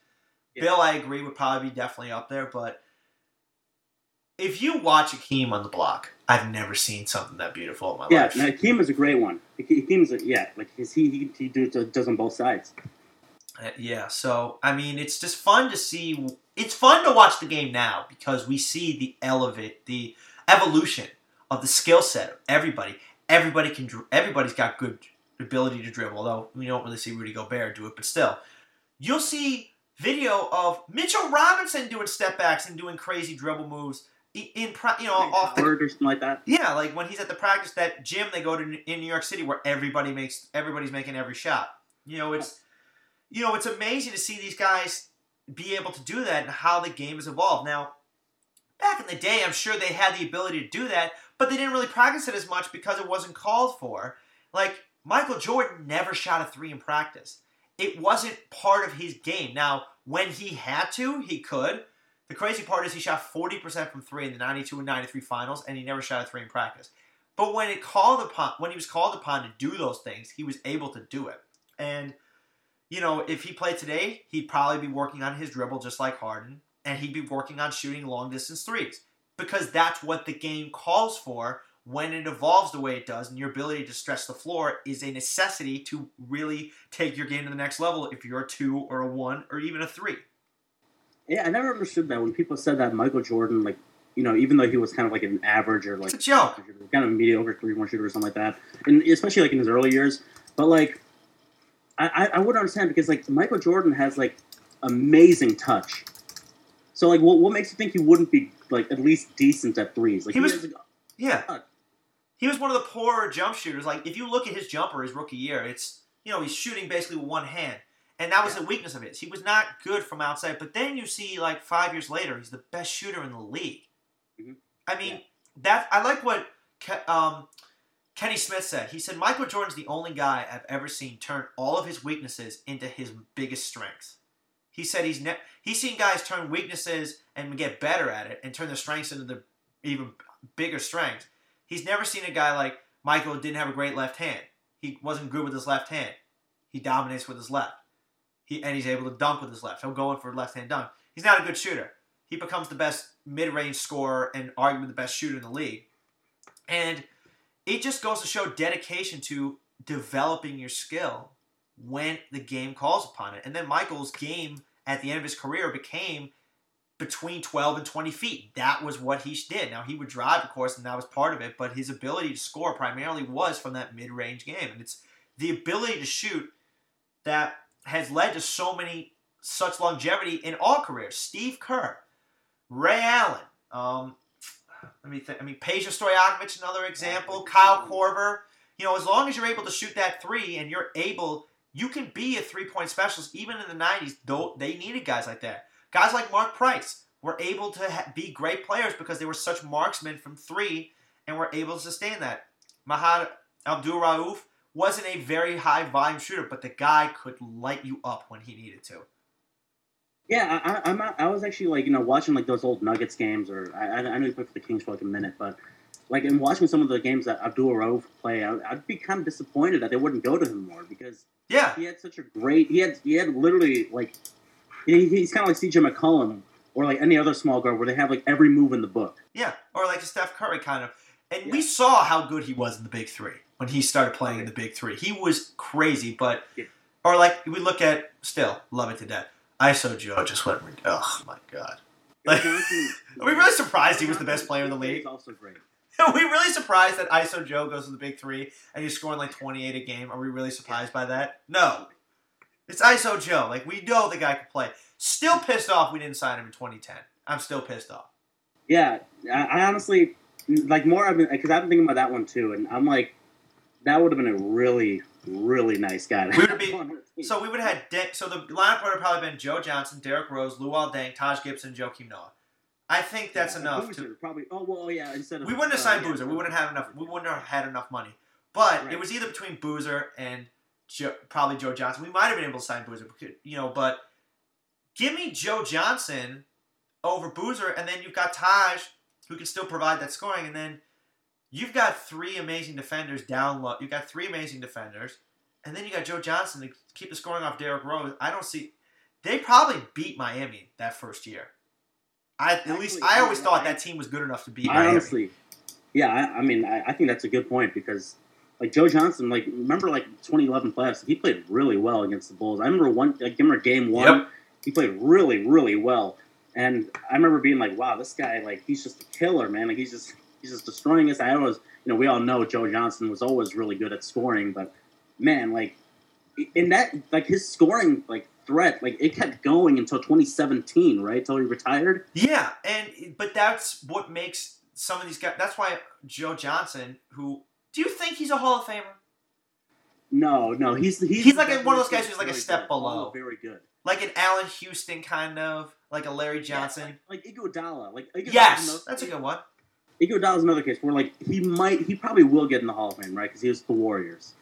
Yeah. Bill, I agree, would probably be definitely up there, but if you watch Akeem on the block, I've never seen something that beautiful in my Yeah, life. no, Hakeem is a great one. Hakeem is a, yeah, like he he he does on both sides. Uh, yeah, so I mean, it's just fun to see. It's fun to watch the game now because we see the elevate, the evolution of the skill set of everybody. Everybody can. Everybody's got good ability to dribble. Although we don't really see Rudy Gobert do it, but still, you'll see video of Mitchell Robinson doing step backs and doing crazy dribble moves in, you know, off the or something like that. yeah, like when he's at the practice that gym they go to in New York City where everybody makes everybody's making every shot. You know, it's you know, it's amazing to see these guys be able to do that and how the game has evolved. Now, back in the day, I'm sure they had the ability to do that, but they didn't really practice it as much because it wasn't called for. Like Michael Jordan never shot a 3 in practice. It wasn't part of his game. Now, when he had to, he could. The crazy part is he shot 40% from 3 in the 92 and 93 finals and he never shot a 3 in practice. But when it called upon when he was called upon to do those things, he was able to do it. And you know, if he played today, he'd probably be working on his dribble just like Harden, and he'd be working on shooting long distance threes because that's what the game calls for when it evolves the way it does, and your ability to stretch the floor is a necessity to really take your game to the next level if you're a two or a one or even a three. Yeah, I never understood that when people said that Michael Jordan, like, you know, even though he was kind of like an average or like It's a joke. kind of mediocre three point shooter or something like that, and especially like in his early years. But like, I I, I wouldn't understand because like Michael Jordan has like amazing touch. So like, what what makes you think he wouldn't be like at least decent at threes? Like He was- has- Yeah. He was one of the poorer jump shooters. Like, if you look at his jumper his rookie year, it's, you know, he's shooting basically with one hand. And that was Yeah. a weakness of his. He was not good from outside. But then you see, like, five years later, he's the best shooter in the league. Mhm. I mean, that I like what Ke- um, Kenny Smith said. He said, Michael Jordan's the only guy I've ever seen turn all of his weaknesses into his biggest strengths. He said he's ne- he's seen guys turn weaknesses and get better at it and turn their strengths into the even bigger strengths. He's never seen a guy like Michael didn't have a great left hand. He wasn't good with his left hand. He dominates with his left. He and he's able to dunk with his left. He'll go in for a left hand dunk. He's not a good shooter. He becomes the best mid range scorer and arguably the best shooter in the league. And it just goes to show dedication to developing your skill when the game calls upon it. And then Michael's game at the end of his career became between 12 and 20 feet. That was what he did. Now, he would drive, of course, and that was part of it, but his ability to score primarily was from that mid range game. And it's the ability to shoot that has led to so many, such longevity in all careers. Steve Kerr, Ray Allen, um, let me think. I mean, Peja Stojakovic, another example. Kyle Korver. You know, as long as you're able to shoot that three and you're able, you can be a three point specialist. Even in the 90s, though they needed guys like that. Guys like Mark Price were able to ha- be great players because they were such marksmen from three and were able to sustain that. Mahmoud Abdul Rauf wasn't a very high volume shooter, but the guy could light you up when he needed to. Yeah, I, I'm. I was actually like you know watching like those old Nuggets games, or I, I I know he played for the Kings for like a minute, but like in watching some of the games that Abdul Rauf play, I, I'd be kind of disappointed that they wouldn't go to him more because Yeah, he had such a great. He had he had literally like he, he's kind of like CJ McCollum or like any other small guard where they have like every move in the book. Yeah, or like a Steph Curry kind of. And we saw how good he was in the Big Three when he started playing in the Big Three. He was crazy, but Yeah. or like we look at still love it to death. ISO Joe just went. Oh my god. Like, *laughs* are we really surprised he was the best player in the league? He's also great. *laughs* Are we really surprised that ISO Joe goes to the Big Three and he's scoring like 28 a game? Are we really surprised by that? No. It's ISO Joe. Like we know the guy can play. Still pissed off we didn't sign him in 2010. I'm still pissed off. Yeah, I, honestly like more. I've been because I've been thinking about that one too, and I'm like, that would have been a really, really nice guy. to We would have be- on our team. So we would have had De- so the lineup would have probably been Joe Johnson, Derrick Rose, Luol Deng, Taj Gibson, Joakim Noah. I think that's Yeah, enough. Boozer, To, probably. Oh well, yeah. Instead of we wouldn't have uh, signed yeah, Boozer. We wouldn't have enough. We wouldn't have had enough money. But Right. it was either between Boozer and Joe, probably Joe Johnson. We might have been able to sign Boozer, you know. But give me Joe Johnson over Boozer, and then you've got Taj, who can still provide that scoring, and then you've got three amazing defenders down low. You've got three amazing defenders, and then you got Joe Johnson to keep the scoring off Derrick Rose. I don't see. They probably beat Miami that first year. I at least I always I- thought that team was good enough to beat I Miami. honestly, yeah. I, I mean, I, I think that's a good point because, like Joe Johnson, like remember like 2011 playoffs, he played really well against the Bulls. I remember one, like remember game one, Yep. he played really, really well, and I remember being like, wow, this guy, like he's just a killer, man. Like he's just he's just destroying us. I always, you know, we all know Joe Johnson was always really good at scoring, but man, like in that, like his scoring, like threat, like it kept going until 2017, right? Until he retired. Yeah, and but that's what makes some of these guys. That's why Joe Johnson, who do you think he's a Hall of Famer? No, no, he's he's, He's like one of those guys who's like a step good. below. Oh, very good. Like an Allan Houston kind of, like a Larry Johnson. like, like Iguodala, like Iguodala's yes, another- that's a good one. Iguodala's another case where like he might, he probably will get in the Hall of Fame, right? Because he was the Warriors.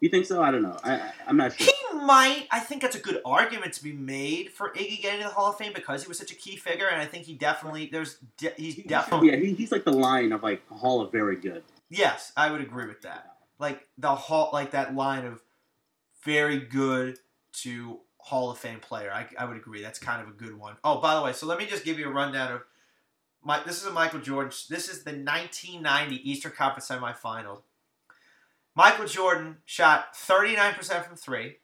You think so? I don't know. I, I'm not sure. He might. I think that's a good argument to be made for Iggy getting to the Hall of Fame because he was such a key figure, and I think he definitely there's de- he's He- definitely yeah, he, he's like the line of like Hall of Very Good. yes, I would agree with that. Like the hall, like that line of very good to Hall of Fame player. I, I would agree. That's kind of a good one. Oh, by the way, so let me just give you a rundown of my. This is a Michael Jordan. This is the 1990 Eastern Conference semifinal. Michael Jordan shot 39% from three,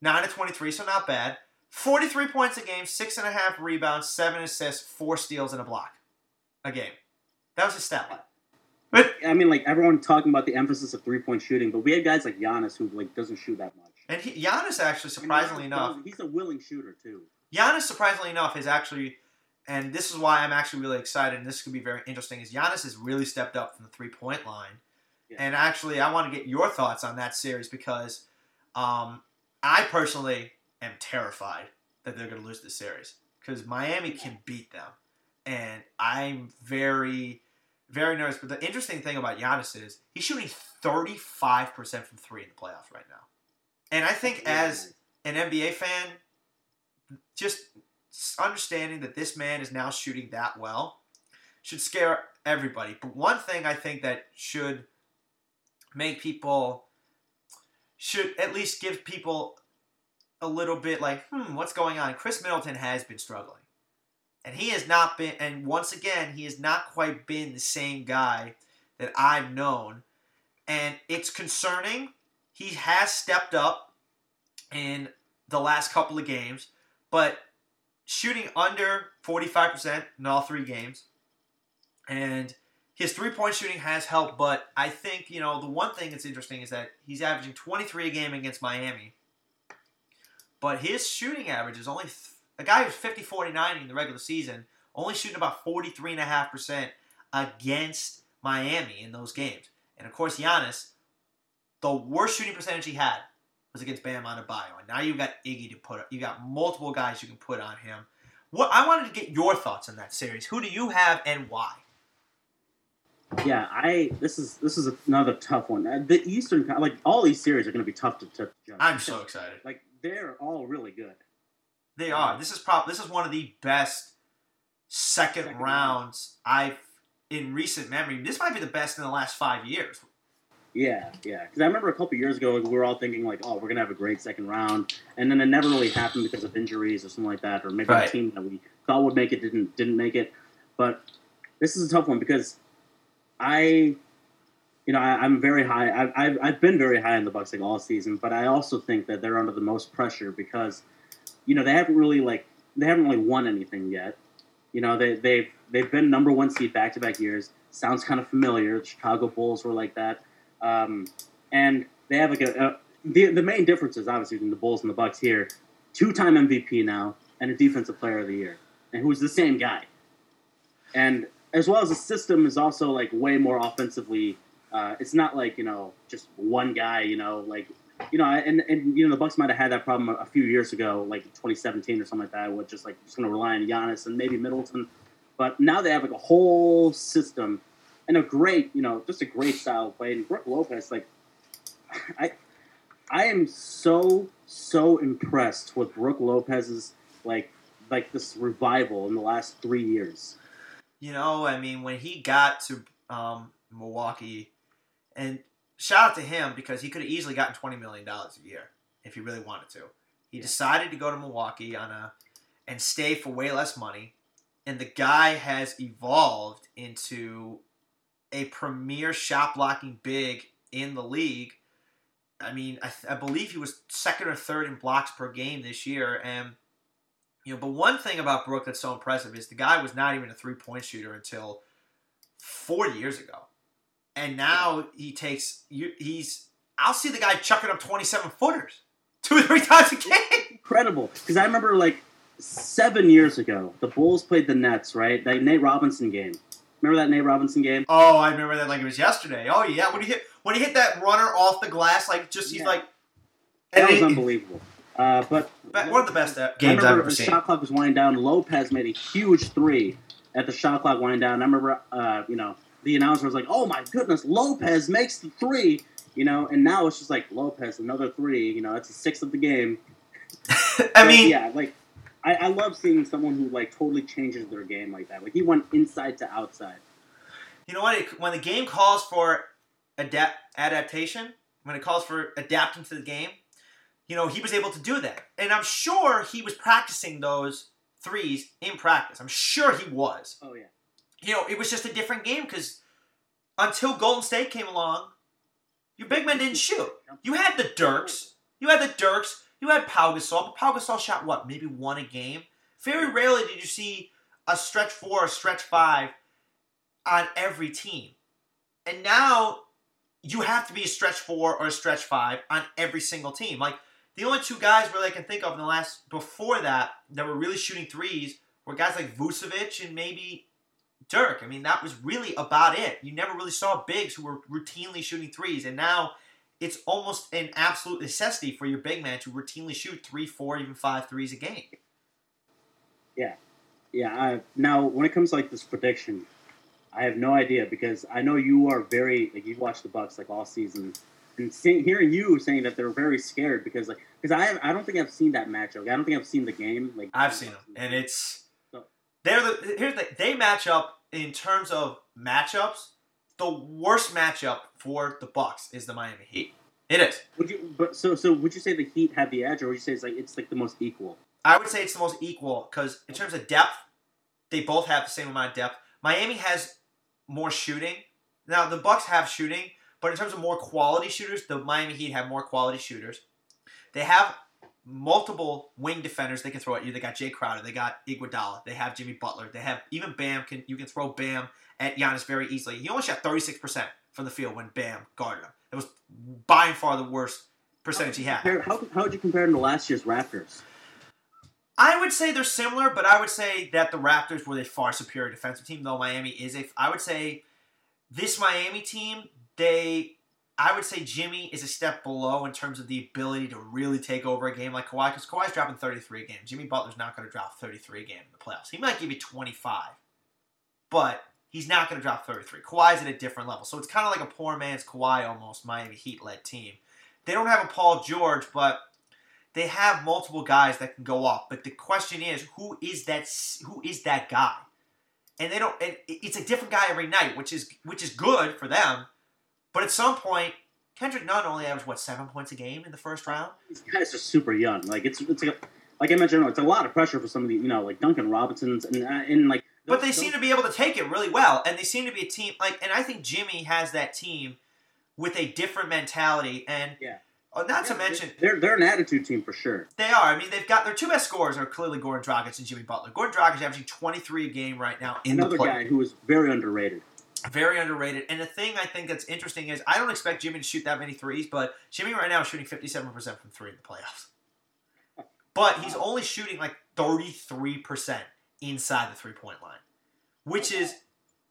9 to 23, so not bad. 43 points a game, six and a half rebounds, seven assists, four steals, and a block a game. That was his stat line. But I mean, like everyone talking about the emphasis of three point shooting, but we had guys like Giannis who like doesn't shoot that much. and he, Giannis actually, surprisingly I mean, enough, he's a willing shooter too. Giannis, surprisingly enough, is actually, and this is why I'm actually really excited, and this could be very interesting, is Giannis has really stepped up from the three point line. Yeah. And actually, I want to get your thoughts on that series because um, I personally am terrified that they're going to lose this series because Miami can beat them. And I'm very, very nervous. But the interesting thing about Giannis is he's shooting 35% from three in the playoffs right now. And I think as an NBA fan, just understanding that this man is now shooting that well should scare everybody. But one thing I think that should make people should at least give people a little bit like, hmm, what's going on? Khris Middleton has been struggling. And he has not been and once again, he has not quite been the same guy that I've known. And it's concerning. He has stepped up in the last couple of games, but shooting under 45% in all three games. And his three point shooting has helped, but I think, you know, the one thing that's interesting is that he's averaging 23 a game against Miami. But his shooting average is only th- a guy who's 50 49 in the regular season, only shooting about 43.5% against Miami in those games. And of course, Giannis, the worst shooting percentage he had was against Bam Adebayo. And now you've got Iggy to put up You've got multiple guys you can put on him. What I wanted to get your thoughts on that series. Who do you have and why? Yeah, I this is this is another tough one. Uh, The Eastern, like all these series, are going to be tough to, to judge. I'm so excited. like they're all really good. They are. This is prob this is one of the best second, Second rounds I've in recent memory. This might be the best in the last five years. Yeah, yeah. Because I remember a couple years ago, like, we were all thinking like, "Oh, we're gonna have a great second round," and then it never really happened because of injuries or something like that, or maybe Right. the team that we thought would make it didn't didn't make it. But this is a tough one because I, you know, I, I'm very high. I've, I've I've been very high in the Bucks like all season, but I also think that they're under the most pressure because, you know, they haven't really like they haven't really won anything yet. You know, they they've they've been number one seed back to back years. Sounds kind of familiar. The Chicago Bulls were like that. Um, and they have like a, a the, the main difference is obviously between the Bulls and the Bucks here, two time MVP now and a Defensive Player of the Year, and who's the same guy, and as well as the system is also like way more offensively. Uh, it's not like you know just one guy, you know, like you know, and and you know the Bucks might have had that problem a, few years ago, like 2017 or something like that, with just like just going to rely on Giannis and maybe Middleton, but now they have like a whole system and a great, you know, just a great style of play. And Brook Lopez, like, I, I am so so impressed with Brook Lopez's like like this revival in the last three years. You know, I mean, when he got to um, Milwaukee, and shout out to him because he could have easily gotten twenty million dollars a year if he really wanted to. He Yeah. decided to go to Milwaukee on a and stay for way less money, and the guy has evolved into a premier shot blocking big in the league. I mean, I, I believe he was second or third in blocks per game this year, and you know. But one thing about Brook that's so impressive is the guy was not even a three point shooter until four years ago, and now he takes he's. I'll see the guy chucking up twenty seven footers *laughs* two or three times a game. Incredible, because I remember like seven years ago, the Bulls played the Nets, right? That Nate Robinson game. Remember that Nate Robinson game? Oh, I remember that like it was yesterday. Oh yeah, when he hit when he hit that runner off the glass, like just he's Yeah. like That was unbelievable. Uh, but one of the best uh, I games I've ever the seen. shot clock was winding down. Lopez made a huge three at the shot clock winding down. I remember, uh, you know, the announcer was like, "Oh my goodness, Lopez makes the three, you know, and now it's just like Lopez another three. You know, it's the sixth of the game. *laughs* I mean, yeah, like I, I love seeing someone who like totally changes their game like that. Like he went inside to outside. you know what? It, when the game calls for adapt adaptation, when it calls for adapting to the game, you know he was able to do that, and I'm sure he was practicing those threes in practice. I'm sure he was. Oh yeah, You know, it was just a different game because until Golden State came along, your big men didn't shoot. You had the Dirks. You had the Dirks. You had Pau Gasol. But Pau Gasol shot what? Maybe one a game. Very rarely did you see a stretch four or stretch five on every team. And now you have to be a stretch four or a stretch five on every single team. Like the only two guys really I can think of in the last before that that were really shooting threes were guys like Vucevic and maybe Dirk. I mean, that was really about it. You never really saw bigs who were routinely shooting threes, and now it's almost an absolute necessity for your big man to routinely shoot three, four, even five threes a game. yeah. I, now when it comes to like this prediction, I have no idea because I know you are very like you watched the Bucks like all season. And seeing, hearing you saying that they're very scared because like because I I don't think I've seen that matchup. I don't think I've seen the game. Like I've seen them, and it's So- they're the here's the they match up in terms of matchups. The worst matchup for the Bucks is the Miami Heat. It is. Would you? But so so would you say the Heat have the edge, or would you say it's like it's like the most equal? I would say it's the most equal because in terms of depth, they both have the same amount of depth. Miami has more shooting. Now the Bucks have shooting, but in terms of more quality shooters, the Miami Heat have more quality shooters. They have multiple wing defenders they can throw at you. They got Jae Crowder, they got Iguodala, they have Jimmy Butler, they have even Bam. Can you can throw Bam at Giannis very easily. He only shot thirty six percent from the field when Bam guarded him. It was by far the worst percentage he had. Compare- How how would you compare them to last year's Raptors? I would say they're similar, but I would say that the Raptors were a far superior defensive team, though Miami is a. I would say this Miami team, they. I would say Jimmy is a step below in terms of the ability to really take over a game like Kawhi, because Kawhi's dropping 33 a game. Jimmy Butler's not going to drop 33 a game in the playoffs. He might give you 25, but he's not going to drop 33. Kawhi's at a different level. So it's kind of like a poor man's Kawhi almost, Miami Heat led team. They don't have a Paul George, but they have multiple guys that can go off. But the question is, who is that? Who is that guy? And they don't. And it's a different guy every night, which is which is good for them. But at some point, Kendrick Nunn only averaged what seven points a game in the first round. These guys are super young. Like it's it's like, like I mentioned, it's a lot of pressure for some of the you know like Duncan Robinsons and and like. But they seem to be able to take it really well, and they seem to be a team like. And I think Jimmy has that team with a different mentality, and Yeah. Uh, not to mention they're they're an attitude team for sure. They are. I mean, they've got their two best scorers are clearly Goran Dragic and Jimmy Butler. Goran Dragic is averaging 23 a game right now in Another the play. guy who is very underrated. Very underrated. And the thing I think that's interesting is I don't expect Jimmy to shoot that many threes, but Jimmy right now is shooting 57% from three in the playoffs. *laughs* But he's only shooting like 33% inside the three point line, which is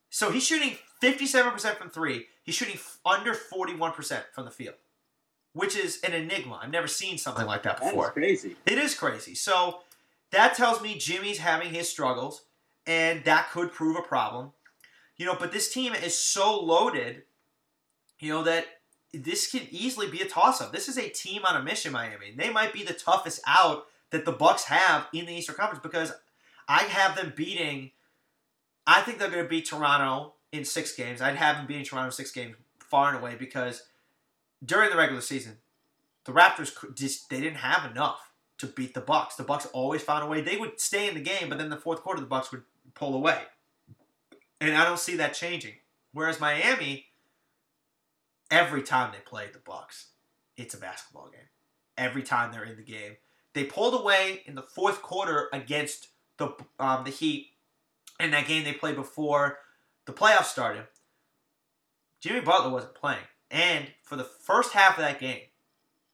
so he's shooting 57% from three. He's shooting under 41% from the field, which is an enigma. I've never seen something like that before. crazy. It is crazy. So that tells me Jimmy's having his struggles, and that could prove a problem. You know, but this team is so loaded, you know, that this could easily be a toss up. This is a team on a mission, Miami. They might be the toughest out that the Bucks have in the Eastern Conference because I have them beating I think they're going to beat Toronto in six games. I'd have them beating Toronto six games far and away because during the regular season, the Raptors just they didn't have enough to beat the Bucks. The Bucks always found a way. They would stay in the game, but then the fourth quarter the Bucks would pull away. And I don't see that changing. Whereas Miami, every time they play the Bucks, it's a basketball game. Every time they're in the game, they pulled away in the fourth quarter against the um, the Heat in that game they played before the playoffs started. Jimmy Butler wasn't playing, and for the first half of that game,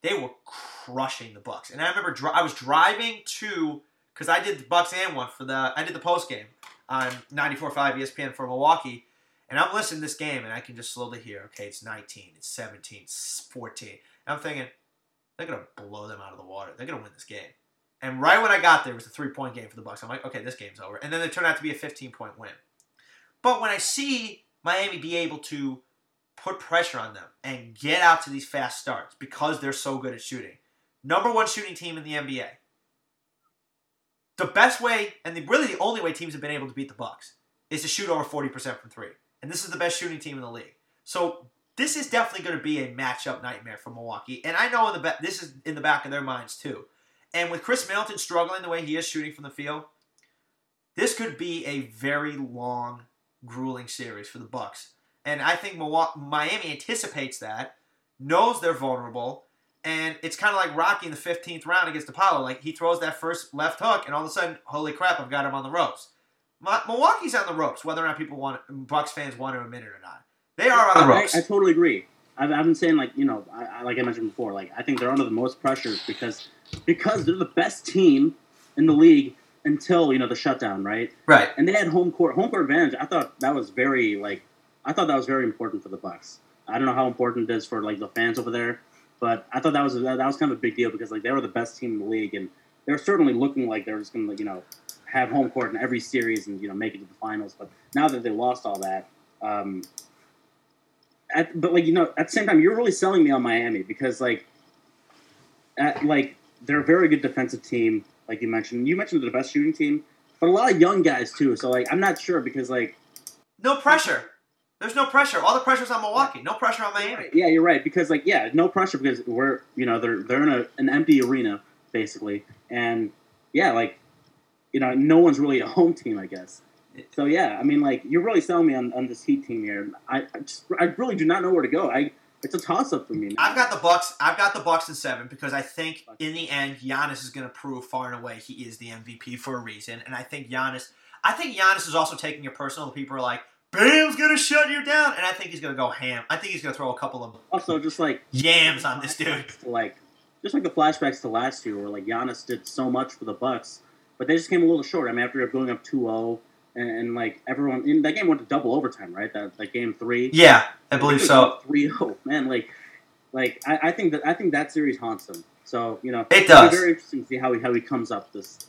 they were crushing the Bucks. And I remember dri- I was driving to because I did the Bucks and one for the I did the post game on 94.5 ESPN for Milwaukee. And I'm listening to this game, and I can just slowly hear, okay, it's 19, it's 17, it's 14. And I'm thinking, they're gonna blow them out of the water. They're gonna win this game. And right when I got there, was a three point game for the Bucks. I'm like, okay, this game's over. And then it turned out to be a 15 point win. But when I see Miami be able to put pressure on them and get out to these fast starts because they're so good at shooting, number one shooting team in the NBA. The best way, and the, really the only way teams have been able to beat the Bucks, is to shoot over 40% from three. And this is the best shooting team in the league. So this is definitely going to be a matchup nightmare for Milwaukee. And I know in the ba- this is in the back of their minds too. And with Khris Middleton struggling the way he is shooting from the field, this could be a very long, grueling series for the Bucks. And I think Miami anticipates that, knows they're vulnerable, and it's kind of like Rocky in the 15th round against Apollo. Like he throws that first left hook, and all of a sudden, holy crap, I've got him on the ropes. Milwaukee's on the ropes, whether or not people want Bucks fans want to admit it or not. They are on the ropes. I, I totally agree. I've, I've, been saying like you know, I, I, like I mentioned before, like I think they're under the most pressures because because they're the best team in the league until you know the shutdown, right? Right. And they had home court home court advantage. I thought that was very like I thought that was very important for the Bucks. I don't know how important it is for like the fans over there, but I thought that was that, was kind of a big deal because like they were the best team in the league and they're certainly looking like they're just gonna you know have home court in every series and you know make it to the finals. But now that they lost all that, um, at, but like you know, at the same time, you're really selling me on Miami because like, at, like they're a very good defensive team, like you mentioned. You mentioned the best shooting team, but a lot of young guys too. So like, I'm not sure because like, no pressure. There's no pressure. All the pressure's on Milwaukee. No pressure on Miami. Yeah, you're right. Because like, yeah, no pressure because we're you know they're they're in a, an empty arena basically, and yeah, like you know, no one's really a home team, I guess. So yeah, I mean, like you're really selling me on, on this Heat team here. I I, just, I really do not know where to go. I it's a toss up for me. I've got the Bucks. I've got the Bucks in seven because I think in the end, Giannis is going to prove far and away he is the MVP for a reason. And I think Giannis. I think Giannis is also taking it personal. People are like, Bam's to shut you down, and I think he's to go ham. I think he's to throw a couple of also just like yams on this dude. Like just like the flashbacks to last year, where like Giannis did so much for the Bucks, but they just came a little short. I mean, after going up 2-0, and, and, like everyone in that game went to double overtime, right? That that game three. Yeah, I believe so. Three zero, *laughs* man. Like, like I, I, think that I think that series haunts him. So you know, it does. very interesting to see how he how he comes up this.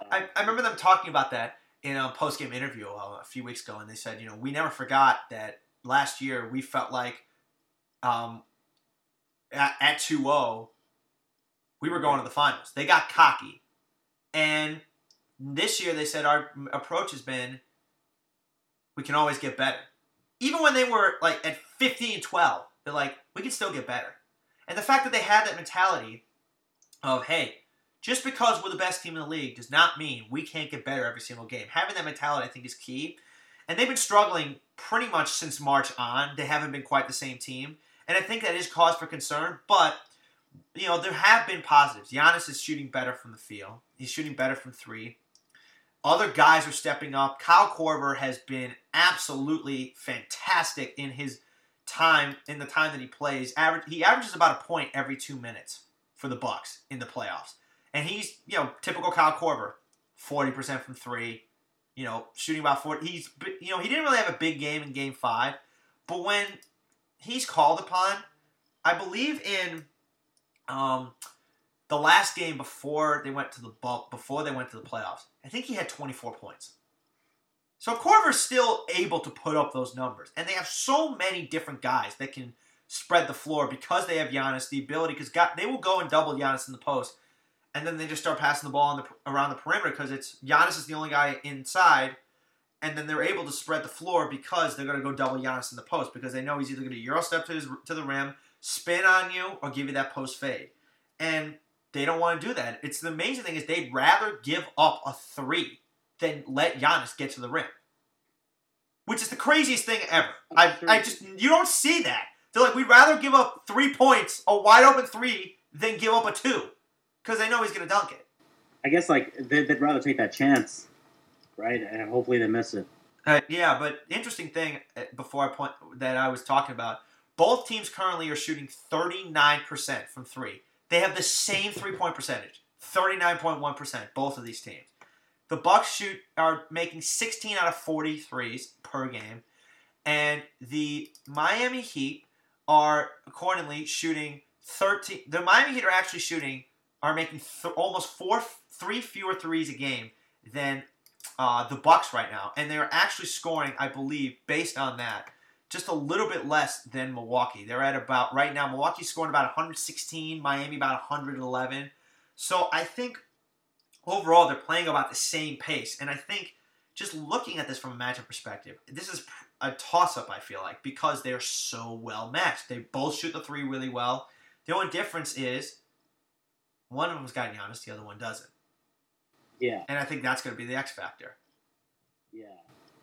Uh, I, I remember them talking about that in a post game interview uh, a few weeks ago, and they said, you know, we never forgot that last year we felt like, um, at, at 2-0, we were going to the finals. They got cocky, and this year, they said our approach has been we can always get better. Even when they were like at 15 12, they're like, we can still get better. And the fact that they had that mentality of, hey, just because we're the best team in the league does not mean we can't get better every single game. Having that mentality, I think, is key. And they've been struggling pretty much since March on. They haven't been quite the same team. And I think that is cause for concern. But, you know, there have been positives. Giannis is shooting better from the field, he's shooting better from three. Other guys are stepping up. Kyle Korver has been absolutely fantastic in his time in the time that he plays. Average, he averages about a point every two minutes for the Bucks in the playoffs, and he's you know typical Kyle Korver, forty percent from three, you know shooting about forty. He's you know he didn't really have a big game in Game Five, but when he's called upon, I believe in um, the last game before they went to the before they went to the playoffs, I think he had 24 points. So Korver's still able to put up those numbers, and they have so many different guys that can spread the floor because they have Giannis, the ability because they will go and double Giannis in the post, and then they just start passing the ball the, around the perimeter because it's Giannis is the only guy inside, and then they're able to spread the floor because they're going to go double Giannis in the post because they know he's either going to euro step to his, to the rim, spin on you, or give you that post fade, and they don't want to do that. It's the amazing thing is they'd rather give up a three than let Giannis get to the rim, which is the craziest thing ever. I, I just you don't see that. They're like, we'd rather give up three points, a wide open three, than give up a two, because they know he's going to dunk it. I guess like they'd, they'd rather take that chance, right? And hopefully they miss it. Uh, yeah, but interesting thing uh, before I point that I was talking about, both teams currently are shooting 39% from three. They have the same three point percentage, 39.1%. Both of these teams. The Bucks shoot are making 16 out of 40 threes per game, and the Miami Heat are accordingly shooting 13. The Miami Heat are actually shooting are making th- almost four, three fewer threes a game than uh, the Bucks right now, and they're actually scoring, I believe, based on that, just a little bit less than Milwaukee. They're at about right now. Milwaukee's scoring about 116, Miami about 111. So I think overall they're playing about the same pace, and I think just looking at this from a matchup perspective, this is a toss-up. I feel like because they're so well matched. They both shoot the three really well. The only difference is one of them's got Giannis, the other one doesn't. Yeah. And I think that's going to be the X factor. Yeah.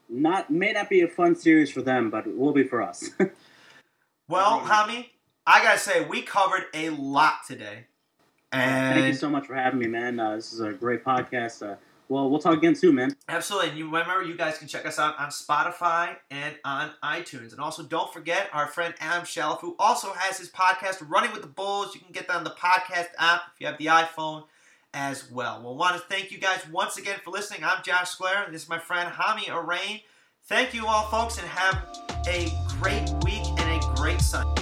Not may not be a fun series for them, but it will be for us. *laughs* well, Hami, I gotta say we covered a lot today. And thank you so much for having me, man. Uh, this is a great podcast. Uh, well, we'll talk again soon, man. Absolutely. And you remember, you guys can check us out on Spotify and on iTunes. And also, don't forget our friend Adam Shaleff, who also has his podcast, Running with the Bulls. You can get that on the podcast app if you have the iPhone as well. We'll want to thank you guys once again for listening. I'm Josh Sclair, and this is my friend Hami Arain. Thank you all, folks, and have a great week and a great Sunday.